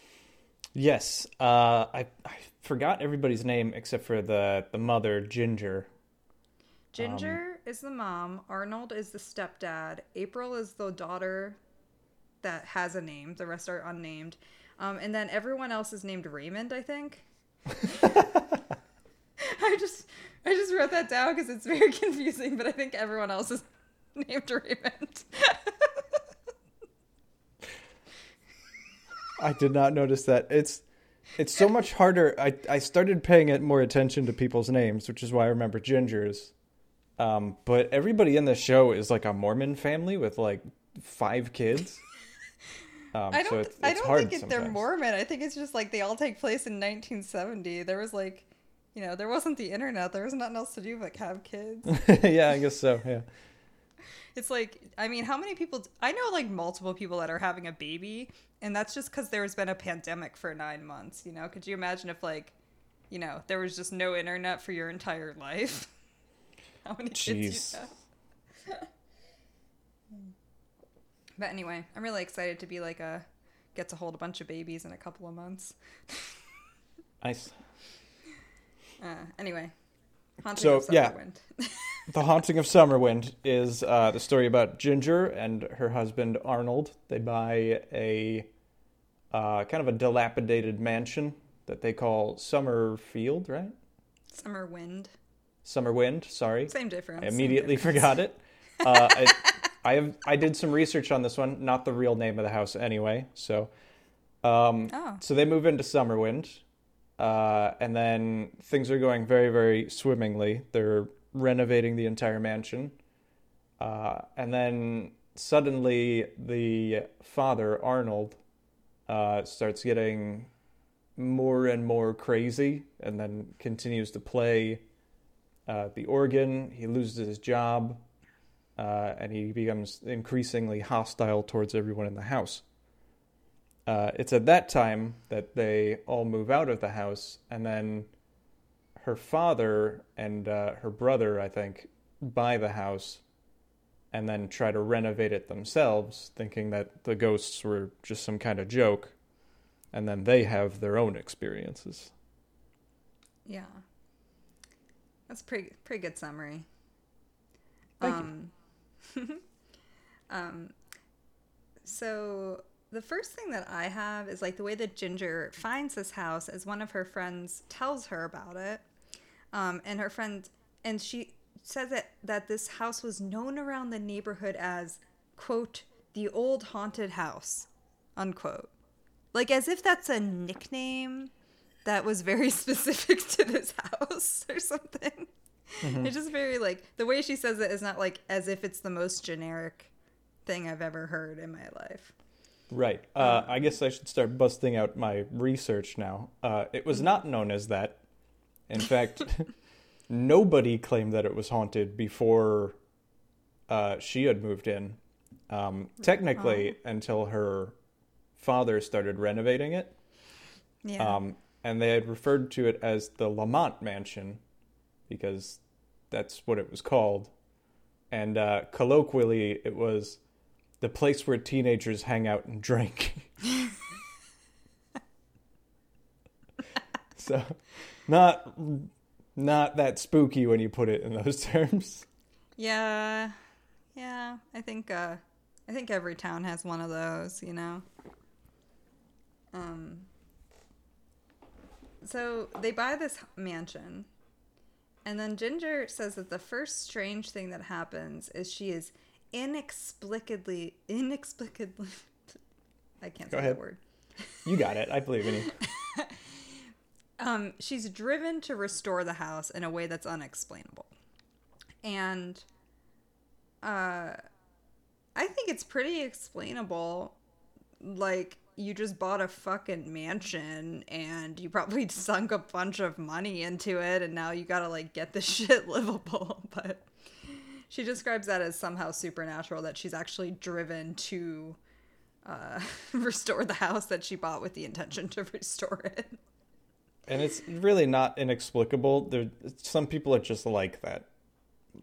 Yes. Uh, I, I forgot everybody's name except for the, the mother, Ginger. Ginger um, is the mom. Arnold is the stepdad. April is the daughter that has a name. The rest are unnamed. Um, and then everyone else is named Raymond, I think. I just I just wrote that down because it's very confusing, but I think everyone else is named Raymond. I did not notice that. It's it's so much harder. I I started paying it more attention to people's names, which is why I remember Ginger's. Um, but everybody in the show is like a Mormon family with like five kids. Um, I don't. So it's, it's I don't think it, they're Mormon. I think it's just like they all take place in 1970. There was like you know, there wasn't the internet. There was nothing else to do but have kids. yeah, I guess so. Yeah. It's like, I mean, how many people? I know like multiple people that are having a baby, and that's just because there's been a pandemic for nine months. You know, could you imagine if like, you know, there was just no internet for your entire life? how many kids you have? but anyway, I'm really excited to be like a get to hold a bunch of babies in a couple of months. nice. Uh, anyway, Haunting so yeah, the Haunting of Summerwind is uh, the story about Ginger and her husband Arnold. They buy a uh, kind of a dilapidated mansion that they call Summerfield, right? Summerwind. Summerwind. Sorry, same difference. I immediately difference. forgot it. Uh, I, I, have I did some research on this one, not the real name of the house anyway. So, um, oh. so they move into Summerwind uh, and then things are going very, very swimmingly. They're renovating the entire mansion. Uh, and then suddenly the father, Arnold, uh, starts getting more and more crazy and then continues to play uh, the organ. He loses his job uh, and he becomes increasingly hostile towards everyone in the house. Uh, it's at that time that they all move out of the house, and then her father and uh, her brother, I think, buy the house and then try to renovate it themselves, thinking that the ghosts were just some kind of joke, and then they have their own experiences. Yeah, that's pretty pretty good summary. Thank um, you. um, so the first thing that I have is like the way that Ginger finds this house as one of her friends tells her about it. Um, and her friend, and she says that, that this house was known around the neighborhood as, quote, the old haunted house, unquote. Like as if that's a nickname that was very specific to this house or something. Mm-hmm. It's just very like the way she says it is not like as if it's the most generic thing I've ever heard in my life. Right. Uh, I guess I should start busting out my research now. Uh, it was not known as that. In fact, nobody claimed that it was haunted before uh, she had moved in. Um, technically, oh. until her father started renovating it. Yeah. Um, and they had referred to it as the Lamont Mansion because that's what it was called. And uh, colloquially, it was the place where teenagers hang out and drink. so, not not that spooky when you put it in those terms. Yeah, yeah. I think uh, I think every town has one of those. You know. Um. So they buy this mansion, And then Ginger says that the first strange thing that happens is she is inexplicably inexplicably I can't Go say ahead. that word. You got it. I believe in you. Um, she's driven to restore the house in a way that's unexplainable. And uh I think it's pretty explainable. Like you just bought a fucking mansion and you probably sunk a bunch of money into it and now you got to like get the shit livable, but she describes that as somehow supernatural that she's actually driven to uh, restore the house that she bought with the intention to restore it. And it's really not inexplicable. There, some people are just like that.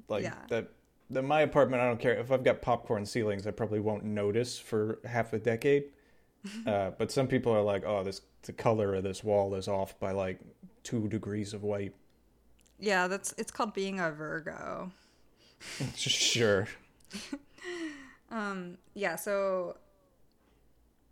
Like Yeah. that. that my apartment, I don't care if I've got popcorn ceilings. I probably won't notice for half a decade. uh, but some people are like, "Oh, this the color of this wall is off by like two degrees of white." Yeah, that's it's called being a Virgo. sure. Um, yeah, so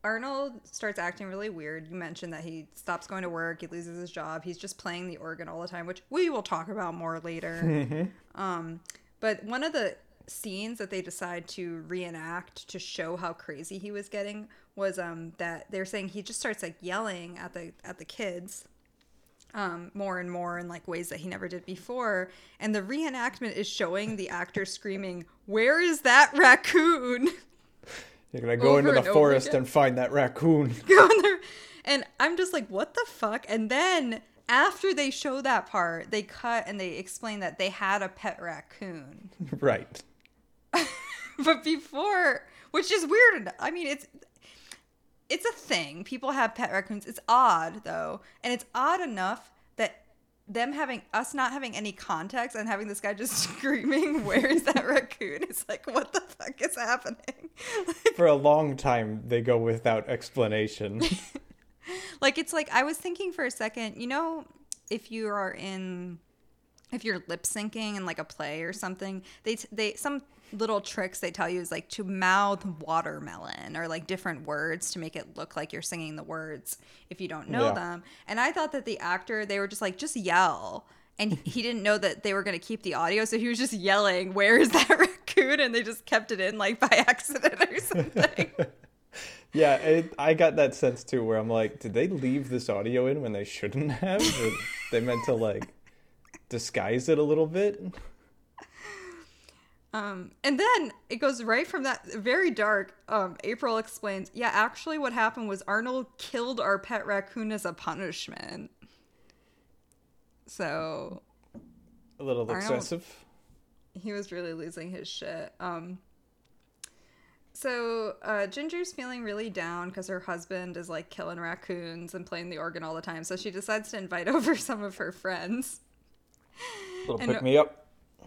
Arnold starts acting really weird. You mentioned that he stops going to work, he loses his job, he's just playing the organ all the time, which we will talk about more later. um, but one of the scenes that they decide to reenact to show how crazy he was getting was um that they're saying he just starts like yelling at the at the kids um, more and more in like ways that he never did before. And the reenactment is showing the actor screaming, "Where is that raccoon?" You're gonna go into the and forest again. and find that raccoon. Going there, and I'm just like, "What the fuck?" And then after they show that part, they cut and they explain that they had a pet raccoon. right. but before, which is weird. enough. I mean, it's it's a thing. People have pet raccoons. It's odd though, and it's odd enough them having us not having any context and having this guy just screaming, "Where is that raccoon?" It's like, what the fuck is happening? Like, For a long time, they go without explanation. like it's like I was thinking for a second. You know, if you are in if you're lip syncing in like a play or something, they they some little tricks they tell you is like to mouth watermelon or like different words to make it look like you're singing the words if you don't know Yeah. them. And I thought that the actor they were just like just yell. And he didn't know that they were going to keep the audio, so he was just yelling, "Where is that raccoon?" And they just kept it in like by accident or something. yeah, it, I got that sense too, where I'm like, did they leave this audio in when they shouldn't have? Or they meant to like disguise it a little bit? Um, and then it goes right from that very dark. Um, April explains, yeah, actually, what happened was Arnold killed our pet raccoon as a punishment. So A little Arnold- excessive. he was really losing his shit. Um, so uh, Ginger's feeling really down because her husband is like killing raccoons and playing the organ all the time. So she decides to invite over some of her friends. little and- pick me up.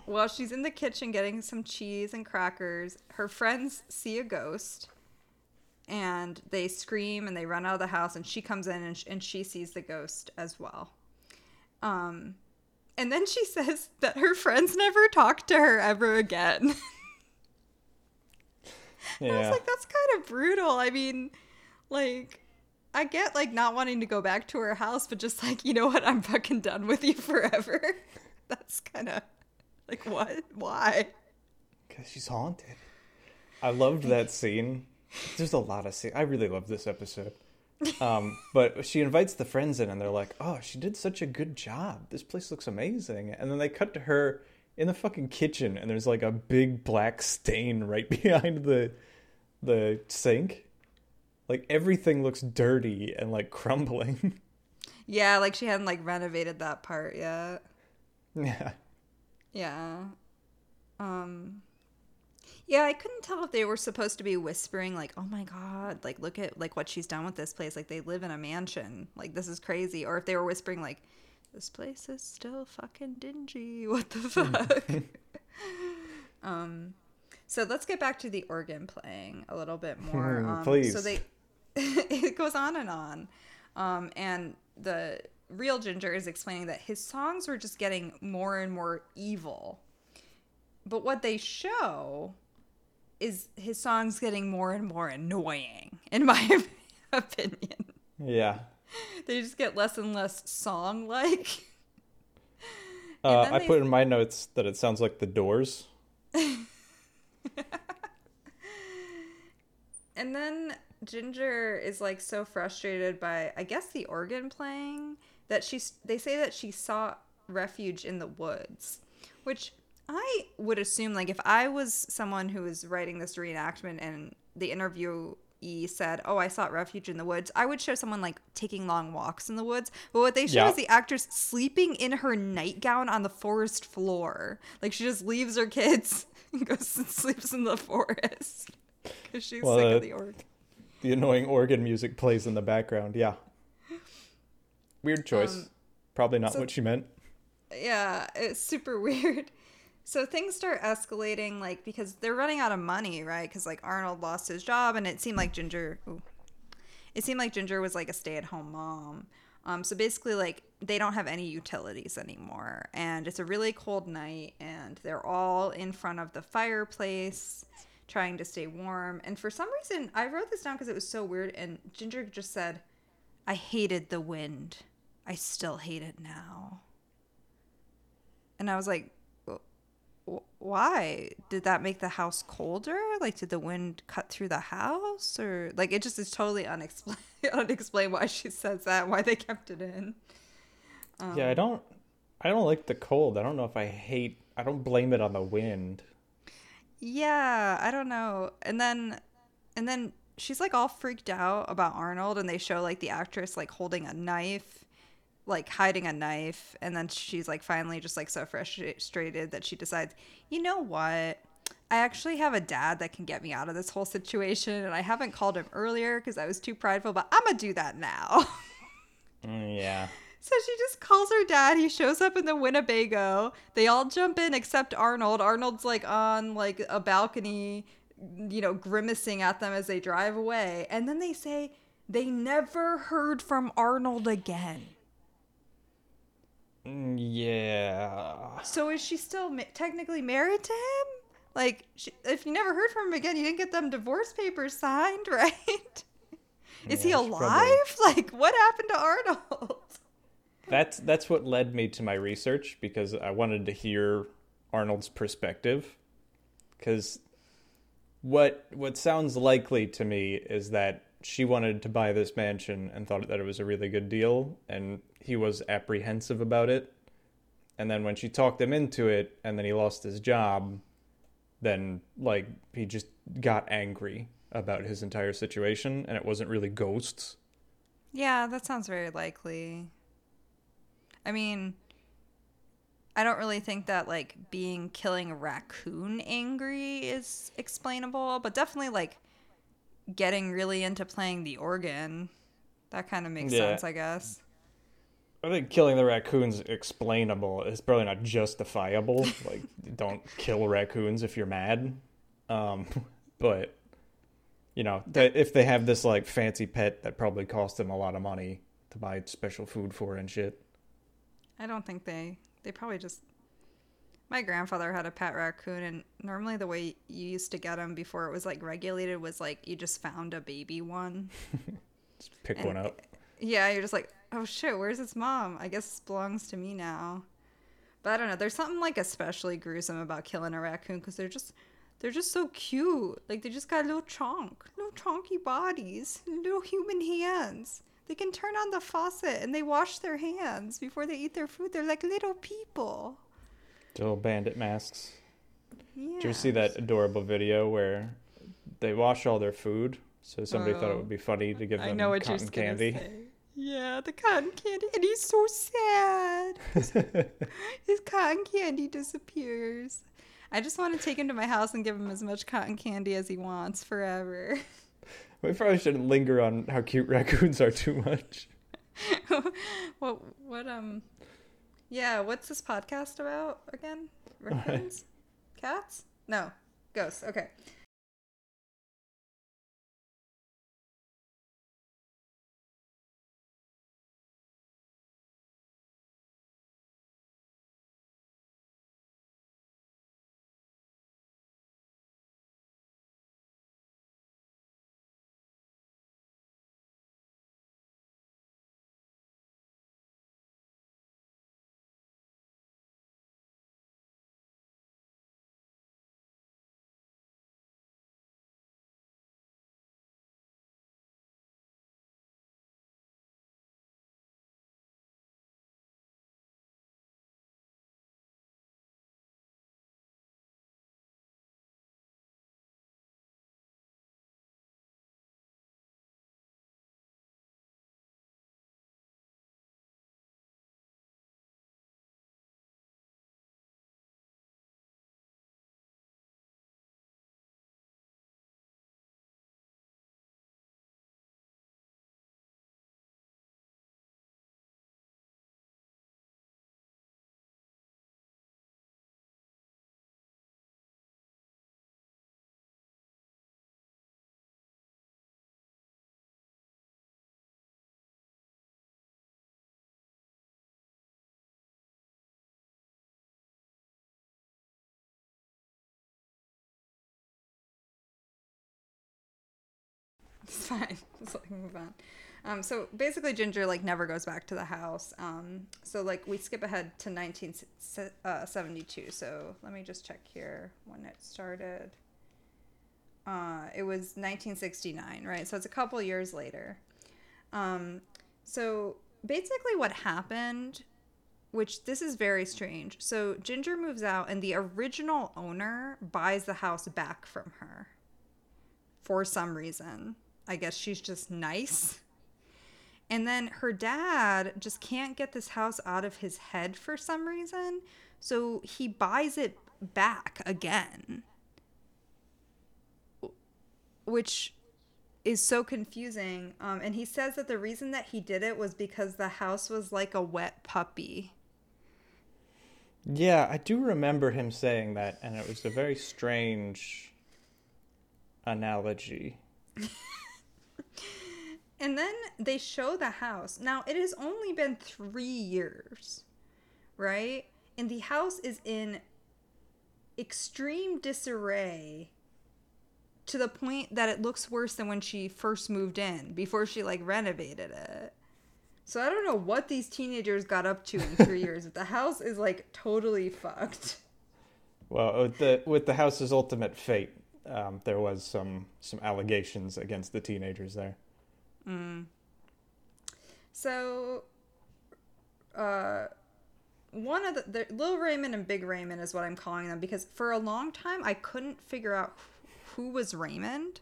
While she's in the kitchen getting some cheese and crackers, her friends see a ghost and they scream and they run out of the house and she comes in and, sh- and she sees the ghost as well. Um and then she says that her friends never talk to her ever again. I was like that's kind of brutal. I mean, like I get like not wanting to go back to her house, but just like, you know what? I'm fucking done with you forever. that's kind of like what? Why? Because she's haunted. I loved that scene. There's a lot of scene. I really love this episode. Um, but she invites the friends in, and they're like, "Oh, she did such a good job. This place looks amazing." And then they cut to her in the fucking kitchen, and there's like a big black stain right behind the the sink. Like everything looks dirty and like crumbling. Yeah, like she hadn't like renovated that part yet. yeah. Yeah. Um Yeah, I couldn't tell if they were supposed to be whispering like, "Oh my god, like look at like what she's done with this place. Like they live in a mansion. Like this is crazy." Or if they were whispering like, "This place is still fucking dingy. What the fuck?" um so let's get back to the organ playing a little bit more. Hmm, Um, please. So they it goes on and on. Um, and the real Ginger is explaining that his songs were just getting more and more evil. But what they show is his songs getting more and more annoying, in my opinion. Yeah. They just get less and less song like. Uh, I they- put in my notes that it sounds like the Doors. And then Ginger is like so frustrated by I guess the organ playing that she they say that she sought refuge in the woods, which I would assume like if I was someone who was writing this reenactment and the interviewee said, "Oh, I sought refuge in the woods," I would show someone like taking long walks in the woods. But what they show Yeah. is the actress sleeping in her nightgown on the forest floor. Like she just leaves her kids and goes and sleeps in the forest because she's Well, sick uh, of the organ. The annoying organ music plays in the background. Yeah. Weird choice. Um, Probably not so- what she meant. Yeah, it's super weird. So things start escalating, like because they're running out of money, right? Because like Arnold lost his job, and it seemed like Ginger, ooh, it seemed like Ginger was like a stay-at-home mom. Um, so basically, like they don't have any utilities anymore, and it's a really cold night, and they're all in front of the fireplace trying to stay warm. And for some reason, I wrote this down because it was so weird. And Ginger just said, "I hated the wind. I still hate it now." And I was like, "Wh- why? Did that make the house colder? Like, did the wind cut through the house? Or, like, it just is totally unexplained, unexplained why she says that, why they kept it in. Um, yeah, I don't. I don't like the cold. I don't know if I hate. I don't blame it on the wind. Yeah, I don't know. And then, and then she's like all freaked out about Arnold, and they show like the actress like holding a knife, like hiding a knife, and then she's like finally just like so frustrated that she decides, you know what? I actually have a dad that can get me out of this whole situation, and I haven't called him earlier because I was too prideful, but I'm gonna do that now. Mm, yeah. So she just calls her dad. He shows up in the Winnebago. They all jump in except Arnold. Arnold's like on like a balcony, you know, grimacing at them as they drive away. And then they say they never heard from Arnold again. Yeah. So is she still ma- technically married to him? Like, she, if you never heard from him again, you didn't get them divorce papers signed, right? Is he Yeah, she alive? Like, what happened to Arnold? That's that's what led me to my research because I wanted to hear Arnold's perspective. Because what what sounds likely to me is that she wanted to buy this mansion and thought that it was a really good deal, and he was apprehensive about it. And then when she talked him into it, and then he lost his job, then like he just got angry about his entire situation, and it wasn't really ghosts. Yeah, that sounds very likely. I mean, I don't really think that like being killing a raccoon angry is explainable, but definitely like getting really into playing the organ. That kind of makes Yeah. sense, I guess. I think killing the raccoons explainable. It's probably not justifiable. like, don't kill raccoons if you're mad. Um, but you know, if they have this like fancy pet that probably cost them a lot of money to buy special food for and shit. I don't think they they probably just my grandfather had a pet raccoon and normally the way you used to get them before it was like regulated was like you just found a baby one. Just pick And- one up. Yeah, you're just like, oh shit, where's its mom? I guess this belongs to me now. But I don't know. There's something like especially gruesome about killing a raccoon because they're just they're just so cute. Like they just got little chunk little chunky bodies, little human hands. They can turn on the faucet and they wash their hands before they eat their food. They're like little people. Little bandit masks. Yeah. Did you see that adorable video where they wash all their food? So somebody thought it Oh. would be funny to give them I know what cotton candy. say. Yeah, the cotton candy, and he's so sad. His cotton candy disappears. I just want to take him to my house and give him as much cotton candy as he wants forever. we probably shouldn't linger on how cute raccoons are too much. what? What? Um. Yeah. What's this podcast about again? Raccoons? Cats? No. Ghosts. Okay. It's fine. Let's like move on. Um, so basically, Ginger like never goes back to the house. Um, so like we skip ahead to 1972. So let me just check here when it started. Uh, it was 1969, right? So it's a couple years later. Um, so basically, what happened, which this is very strange. So Ginger moves out, and the original owner buys the house back from her for some reason. I guess she's just nice. And then her dad just can't get this house out of his head for some reason. So he buys it back again. Which is so confusing. Um, and he says that the reason that he did it was because the house was like a wet puppy. Yeah, I do remember him saying that, and it was a very strange analogy. and then they show the house. Now, it has only been three years, right? And the house is in extreme disarray to the point that it looks worse than when she first moved in before she like renovated it. So I don't know what these teenagers got up to in three years. But the house is like totally fucked. Well, with the with the house's ultimate fate, um, there was some some allegations against the teenagers there. Mm. So, uh, one of the, the Little Raymond and Big Raymond is what I'm calling them because for a long time I couldn't figure out who was Raymond,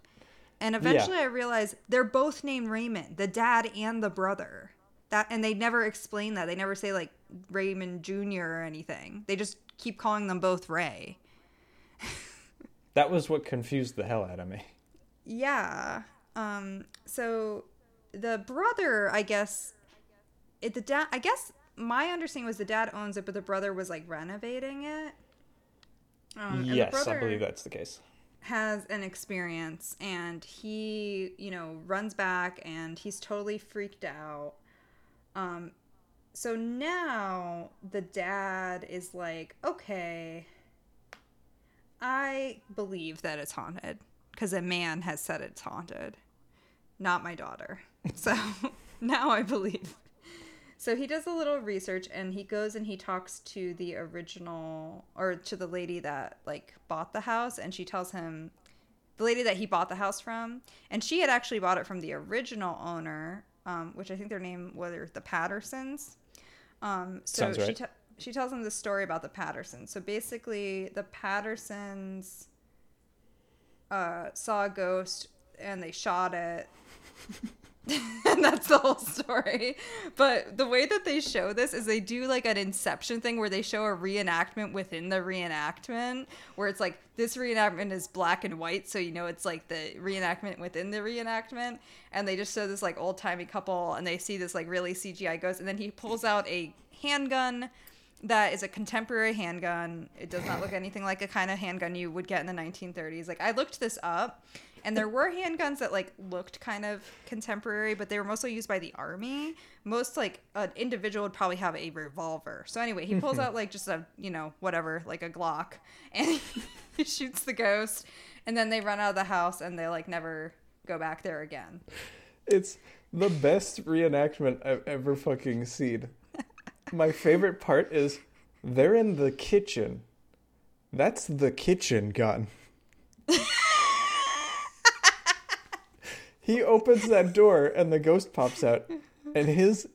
and eventually yeah. I realized they're both named Raymond, the dad and the brother. That and they never explain that. They never say like Raymond Jr. or anything. They just keep calling them both Ray. that was what confused the hell out of me. Yeah. Um so the brother, I guess it the dad I guess my understanding was the dad owns it but the brother was like renovating it. Um, yes, I believe that's the case has an experience and he, you know, runs back and he's totally freaked out. Um, so now the dad is like, okay, I believe that it's haunted because a man has said it's haunted, not my daughter. So now I believe. So he does a little research and he goes and he talks to the original or to the lady that like bought the house and she tells him the lady that he bought the house from and she had actually bought it from the original owner um, which I think their name was the Pattersons. Um, so Sounds right. she, t- she tells him the story about the Pattersons. So basically, the Pattersons uh, saw a ghost and they shot it. and that's the whole story. But the way that they show this is they do like an inception thing where they show a reenactment within the reenactment where it's like this reenactment is black and white so you know it's like the reenactment within the reenactment and they just show this like old-timey couple and they see this like really CGI ghost and then he pulls out a handgun that is a contemporary handgun. It does not look anything like a kind of handgun you would get in the 1930s. Like I looked this up and there were handguns that like looked kind of contemporary, but they were mostly used by the army. Most like an individual would probably have a revolver. So anyway, he pulls out like just a you know whatever like a Glock, and he shoots the ghost, and then they run out of the house and they like never go back there again. It's the best reenactment I've ever fucking seen. My favorite part is they're in the kitchen. That's the kitchen gun. He opens that door and the ghost pops out, and his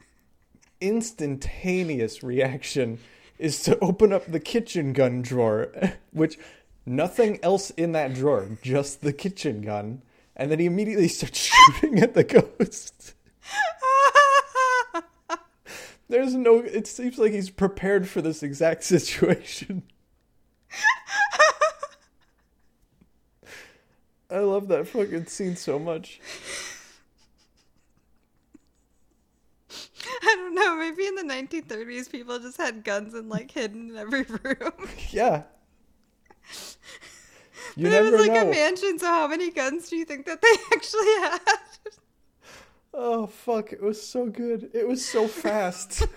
instantaneous reaction is to open up the kitchen gun drawer, which nothing else in that drawer, just the kitchen gun, and then he immediately starts shooting at the ghost. There's no. It seems like he's prepared for this exact situation. I love that fucking scene so much. I don't know. Maybe in the 1930s, people just had guns and like hidden in every room. Yeah. You but it was like know. a mansion. So how many guns do you think that they actually had? Oh fuck! It was so good. It was so fast. it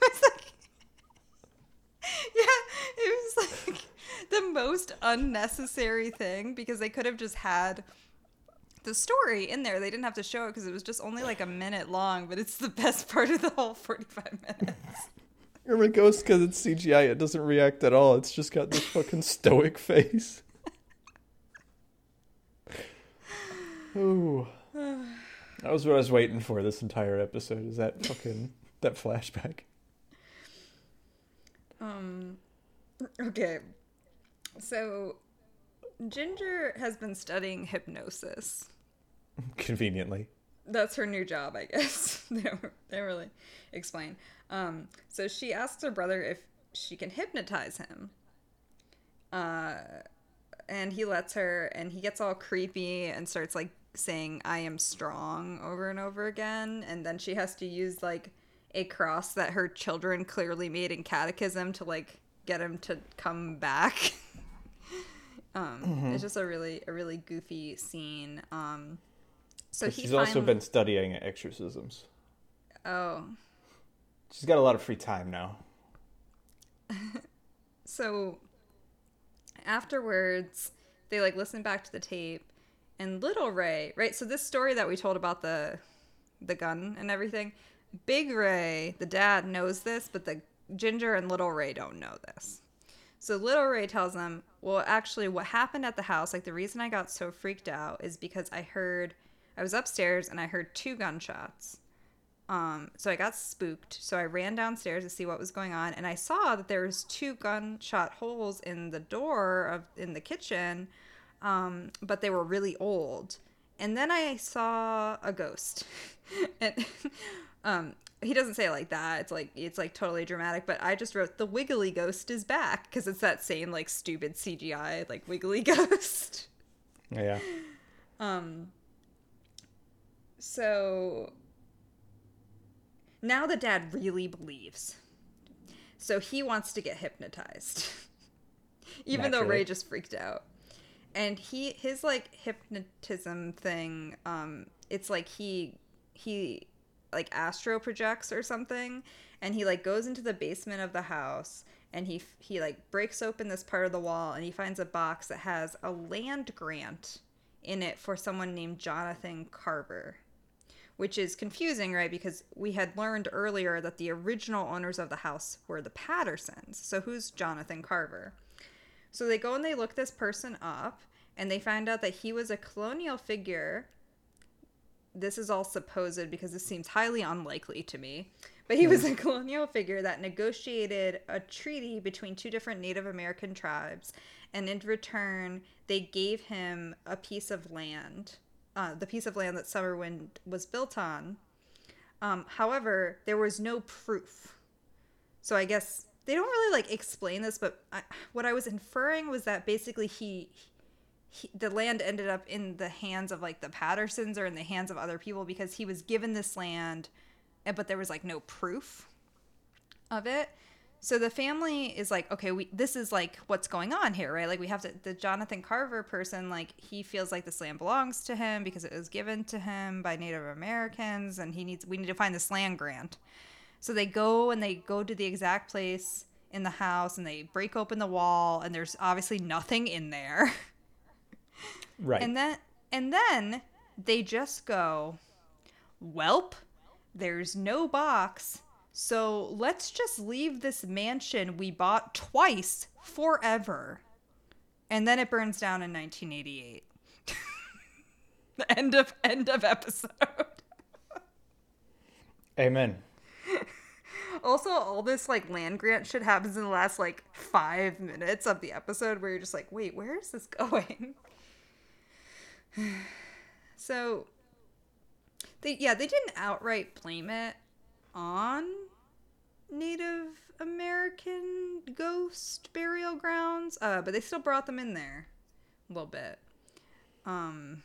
was like, yeah, it was like the most unnecessary thing because they could have just had the story in there. They didn't have to show it because it was just only like a minute long, but it's the best part of the whole 45 minutes. Irma Ghost, because it's CGI, it doesn't react at all. It's just got this fucking stoic face. Ooh. That was what I was waiting for this entire episode. Is that fucking that flashback? Um. Okay. So, Ginger has been studying hypnosis. Conveniently. That's her new job, I guess. they don't, really explain. Um, so she asks her brother if she can hypnotize him. Uh, and he lets her, and he gets all creepy and starts like saying, I am strong over and over again. And then she has to use like a cross that her children clearly made in catechism to like get him to come back. um, mm-hmm. It's just a really, a really goofy scene. Um, so she's finally... also been studying exorcisms. Oh. She's got a lot of free time now. so afterwards, they like listen back to the tape and little Ray, right? So this story that we told about the the gun and everything, Big Ray, the dad knows this, but the Ginger and little Ray don't know this. So little Ray tells them, "Well, actually what happened at the house, like the reason I got so freaked out is because I heard I was upstairs and I heard two gunshots. Um, so I got spooked. So I ran downstairs to see what was going on, and I saw that there was two gunshot holes in the door of in the kitchen, um, but they were really old. And then I saw a ghost, and um, he doesn't say it like that. It's like it's like totally dramatic. But I just wrote the wiggly ghost is back because it's that same like stupid CGI like wiggly ghost. Yeah. Um. So now the dad really believes. So he wants to get hypnotized. Even Naturally. though Ray just freaked out. And he his like hypnotism thing um it's like he he like astro projects or something and he like goes into the basement of the house and he he like breaks open this part of the wall and he finds a box that has a land grant in it for someone named Jonathan Carver which is confusing, right? Because we had learned earlier that the original owners of the house were the Pattersons. So who's Jonathan Carver? So they go and they look this person up and they find out that he was a colonial figure. This is all supposed because this seems highly unlikely to me. But he was a colonial figure that negotiated a treaty between two different Native American tribes. And in return, they gave him a piece of land uh, the piece of land that Summerwind was built on. Um, however, there was no proof. So I guess they don't really like explain this, but I, what I was inferring was that basically he, he, the land ended up in the hands of like the Pattersons or in the hands of other people because he was given this land, but there was like no proof of it. So the family is like, okay, we this is like what's going on here, right? Like we have to the Jonathan Carver person, like he feels like this land belongs to him because it was given to him by Native Americans, and he needs we need to find this land grant. So they go and they go to the exact place in the house and they break open the wall and there's obviously nothing in there. Right. And then and then they just go, Welp, there's no box so let's just leave this mansion we bought twice forever. And then it burns down in 1988. the end of end of episode. Amen. Also, all this like land grant shit happens in the last like five minutes of the episode where you're just like, wait, where is this going? so they yeah, they didn't outright blame it on Native American ghost burial grounds, uh, but they still brought them in there a little bit. Um,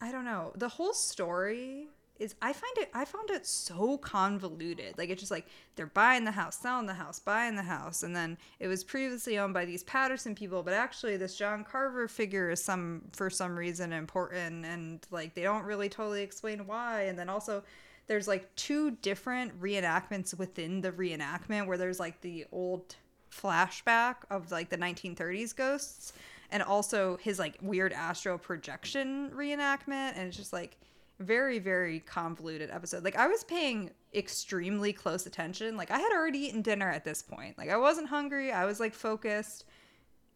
I don't know. The whole story is I find it I found it so convoluted. Like it's just like they're buying the house, selling the house, buying the house, and then it was previously owned by these Patterson people, but actually this John Carver figure is some for some reason important and like they don't really totally explain why. And then also there's like two different reenactments within the reenactment where there's like the old flashback of like the 1930s ghosts and also his like weird astral projection reenactment and it's just like very very convoluted episode. Like i was paying extremely close attention. Like i had already eaten dinner at this point. Like i wasn't hungry. I was like focused.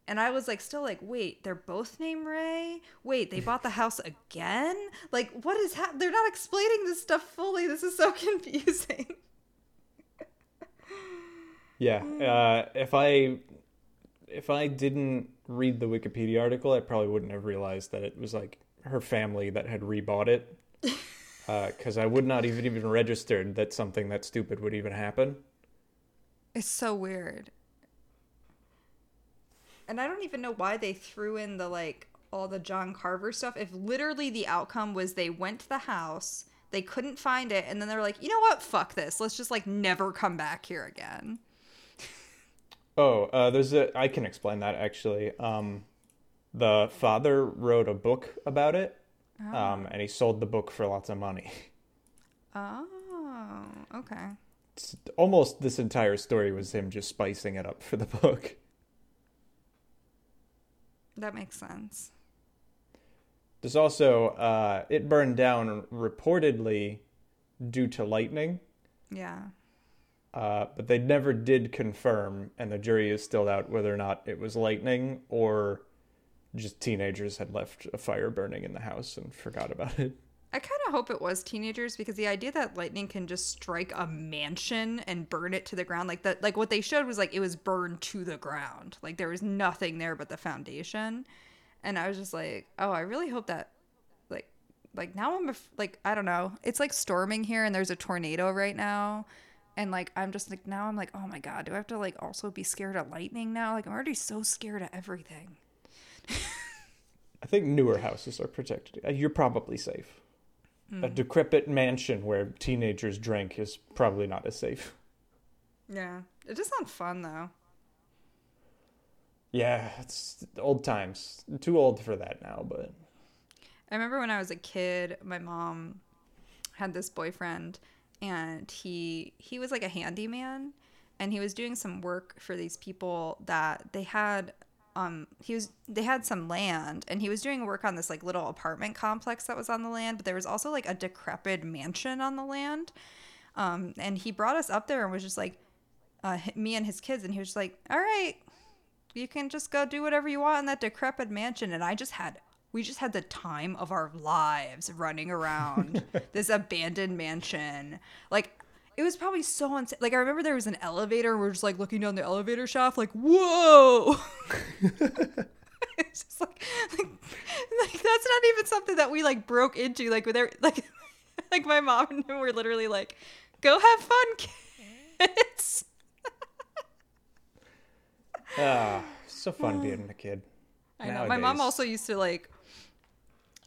And i was like still like wait they're both named ray? Wait they bought the house again? Like what is hap- they're not explaining this stuff fully. This is so confusing. Yeah. Uh, if I if I didn't read the Wikipedia article, I probably wouldn't have realized that it was like her family that had rebought it. Because uh, I would not even even registered that something that stupid would even happen. It's so weird. And I don't even know why they threw in the like all the John Carver stuff. If literally the outcome was they went to the house, they couldn't find it, and then they're like, you know what? Fuck this. Let's just like never come back here again. Oh, uh, there's a. I can explain that actually. Um, the father wrote a book about it, oh. um, and he sold the book for lots of money. Oh, okay. It's almost this entire story was him just spicing it up for the book. That makes sense. There's also uh, it burned down reportedly due to lightning. Yeah. Uh, but they never did confirm, and the jury is still out whether or not it was lightning or just teenagers had left a fire burning in the house and forgot about it. I kind of hope it was teenagers because the idea that lightning can just strike a mansion and burn it to the ground, like that, like what they showed was like it was burned to the ground, like there was nothing there but the foundation, and I was just like, oh, I really hope that, like, like now I'm like I don't know, it's like storming here and there's a tornado right now, and like i'm just like now i'm like oh my god do i have to like also be scared of lightning now? Like i'm already so scared of everything i think newer houses are protected. Uh, you're probably safe. Mm. a decrepit mansion where teenagers drink is probably not as safe. Yeah. It just sounds fun though. Yeah it's old times. I'm too old for that now but i remember when i was a kid my mom had this boyfriend and he he was like a handyman and he was doing some work for these people that they had um he was they had some land and he was doing work on this like little apartment complex that was on the land but there was also like a decrepit mansion on the land um and he brought us up there and was just like uh, me and his kids and he was just like all right you can just go do whatever you want in that decrepit mansion and i just had we just had the time of our lives running around this abandoned mansion. Like it was probably so insane. Like I remember there was an elevator. And we're just like looking down the elevator shaft, like whoa. it's just like, like, like that's not even something that we like broke into. Like with every, like like my mom and him were literally like, "Go have fun, kids." ah, so fun being a kid. I know. Nowadays. My mom also used to like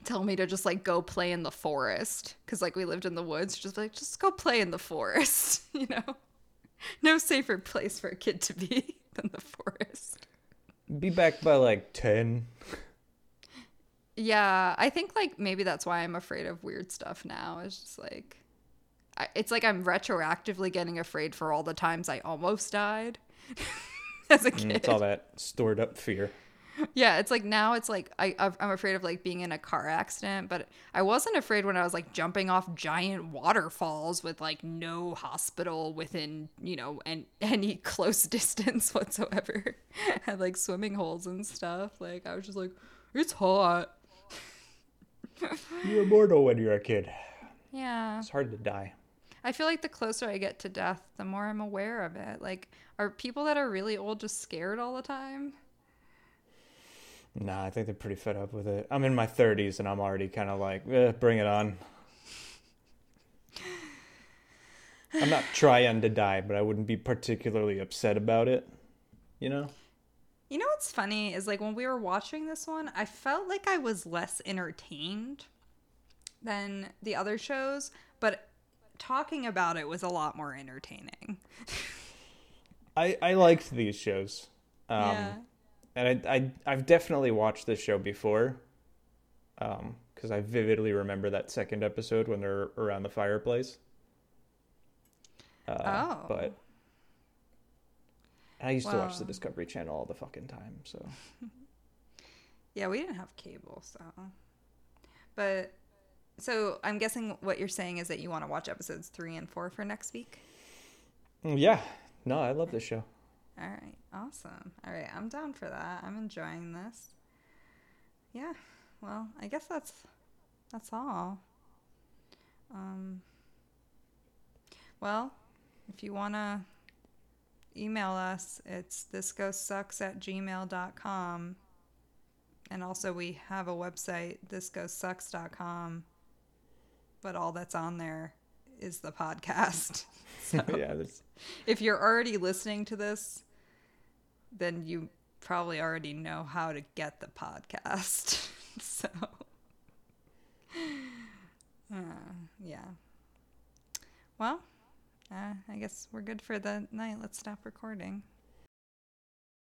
tell me to just like go play in the forest. Because like we lived in the woods just like just go play in the forest you know? No safer place for a kid to be than the forest. Be back by like 10 yeah i think like maybe that's why i'm afraid of weird stuff now. It's just like I, it's like i'm retroactively getting afraid for all the times i almost died as a kid mm, it's all that stored up fear yeah, it's like now it's like I I'm afraid of like being in a car accident, but I wasn't afraid when I was like jumping off giant waterfalls with like no hospital within you know and any close distance whatsoever, had like swimming holes and stuff. Like I was just like, it's hot. you're immortal when you're a kid. Yeah, it's hard to die. I feel like the closer I get to death, the more I'm aware of it. Like, are people that are really old just scared all the time? Nah, I think they're pretty fed up with it. I'm in my 30s and I'm already kind of like, eh, bring it on. I'm not trying to die, but I wouldn't be particularly upset about it. You know? You know what's funny is like when we were watching this one, I felt like I was less entertained than the other shows, but talking about it was a lot more entertaining. I I liked these shows. Um, yeah and I, I I've definitely watched this show before, um, because I vividly remember that second episode when they're around the fireplace. Uh, oh. But I used well. to watch the Discovery Channel all the fucking time, so. Yeah, we didn't have cable, so. But so I'm guessing what you're saying is that you want to watch episodes three and four for next week. Mm, Yeah. No, I love this show. All right, awesome. All right, I'm down for that. I'm enjoying this. Yeah. Well, I guess that's that's all. Um. Well, if you wanna email us, it's thisghostsucks at gmail.com. And also we have a website, thisghostsucks.com. But all that's on there is the podcast. So yeah, that's, if you're already listening to this, then you probably already know how to get the podcast. so, uh, yeah. Well, uh, I guess we're good for the night. Let's stop recording.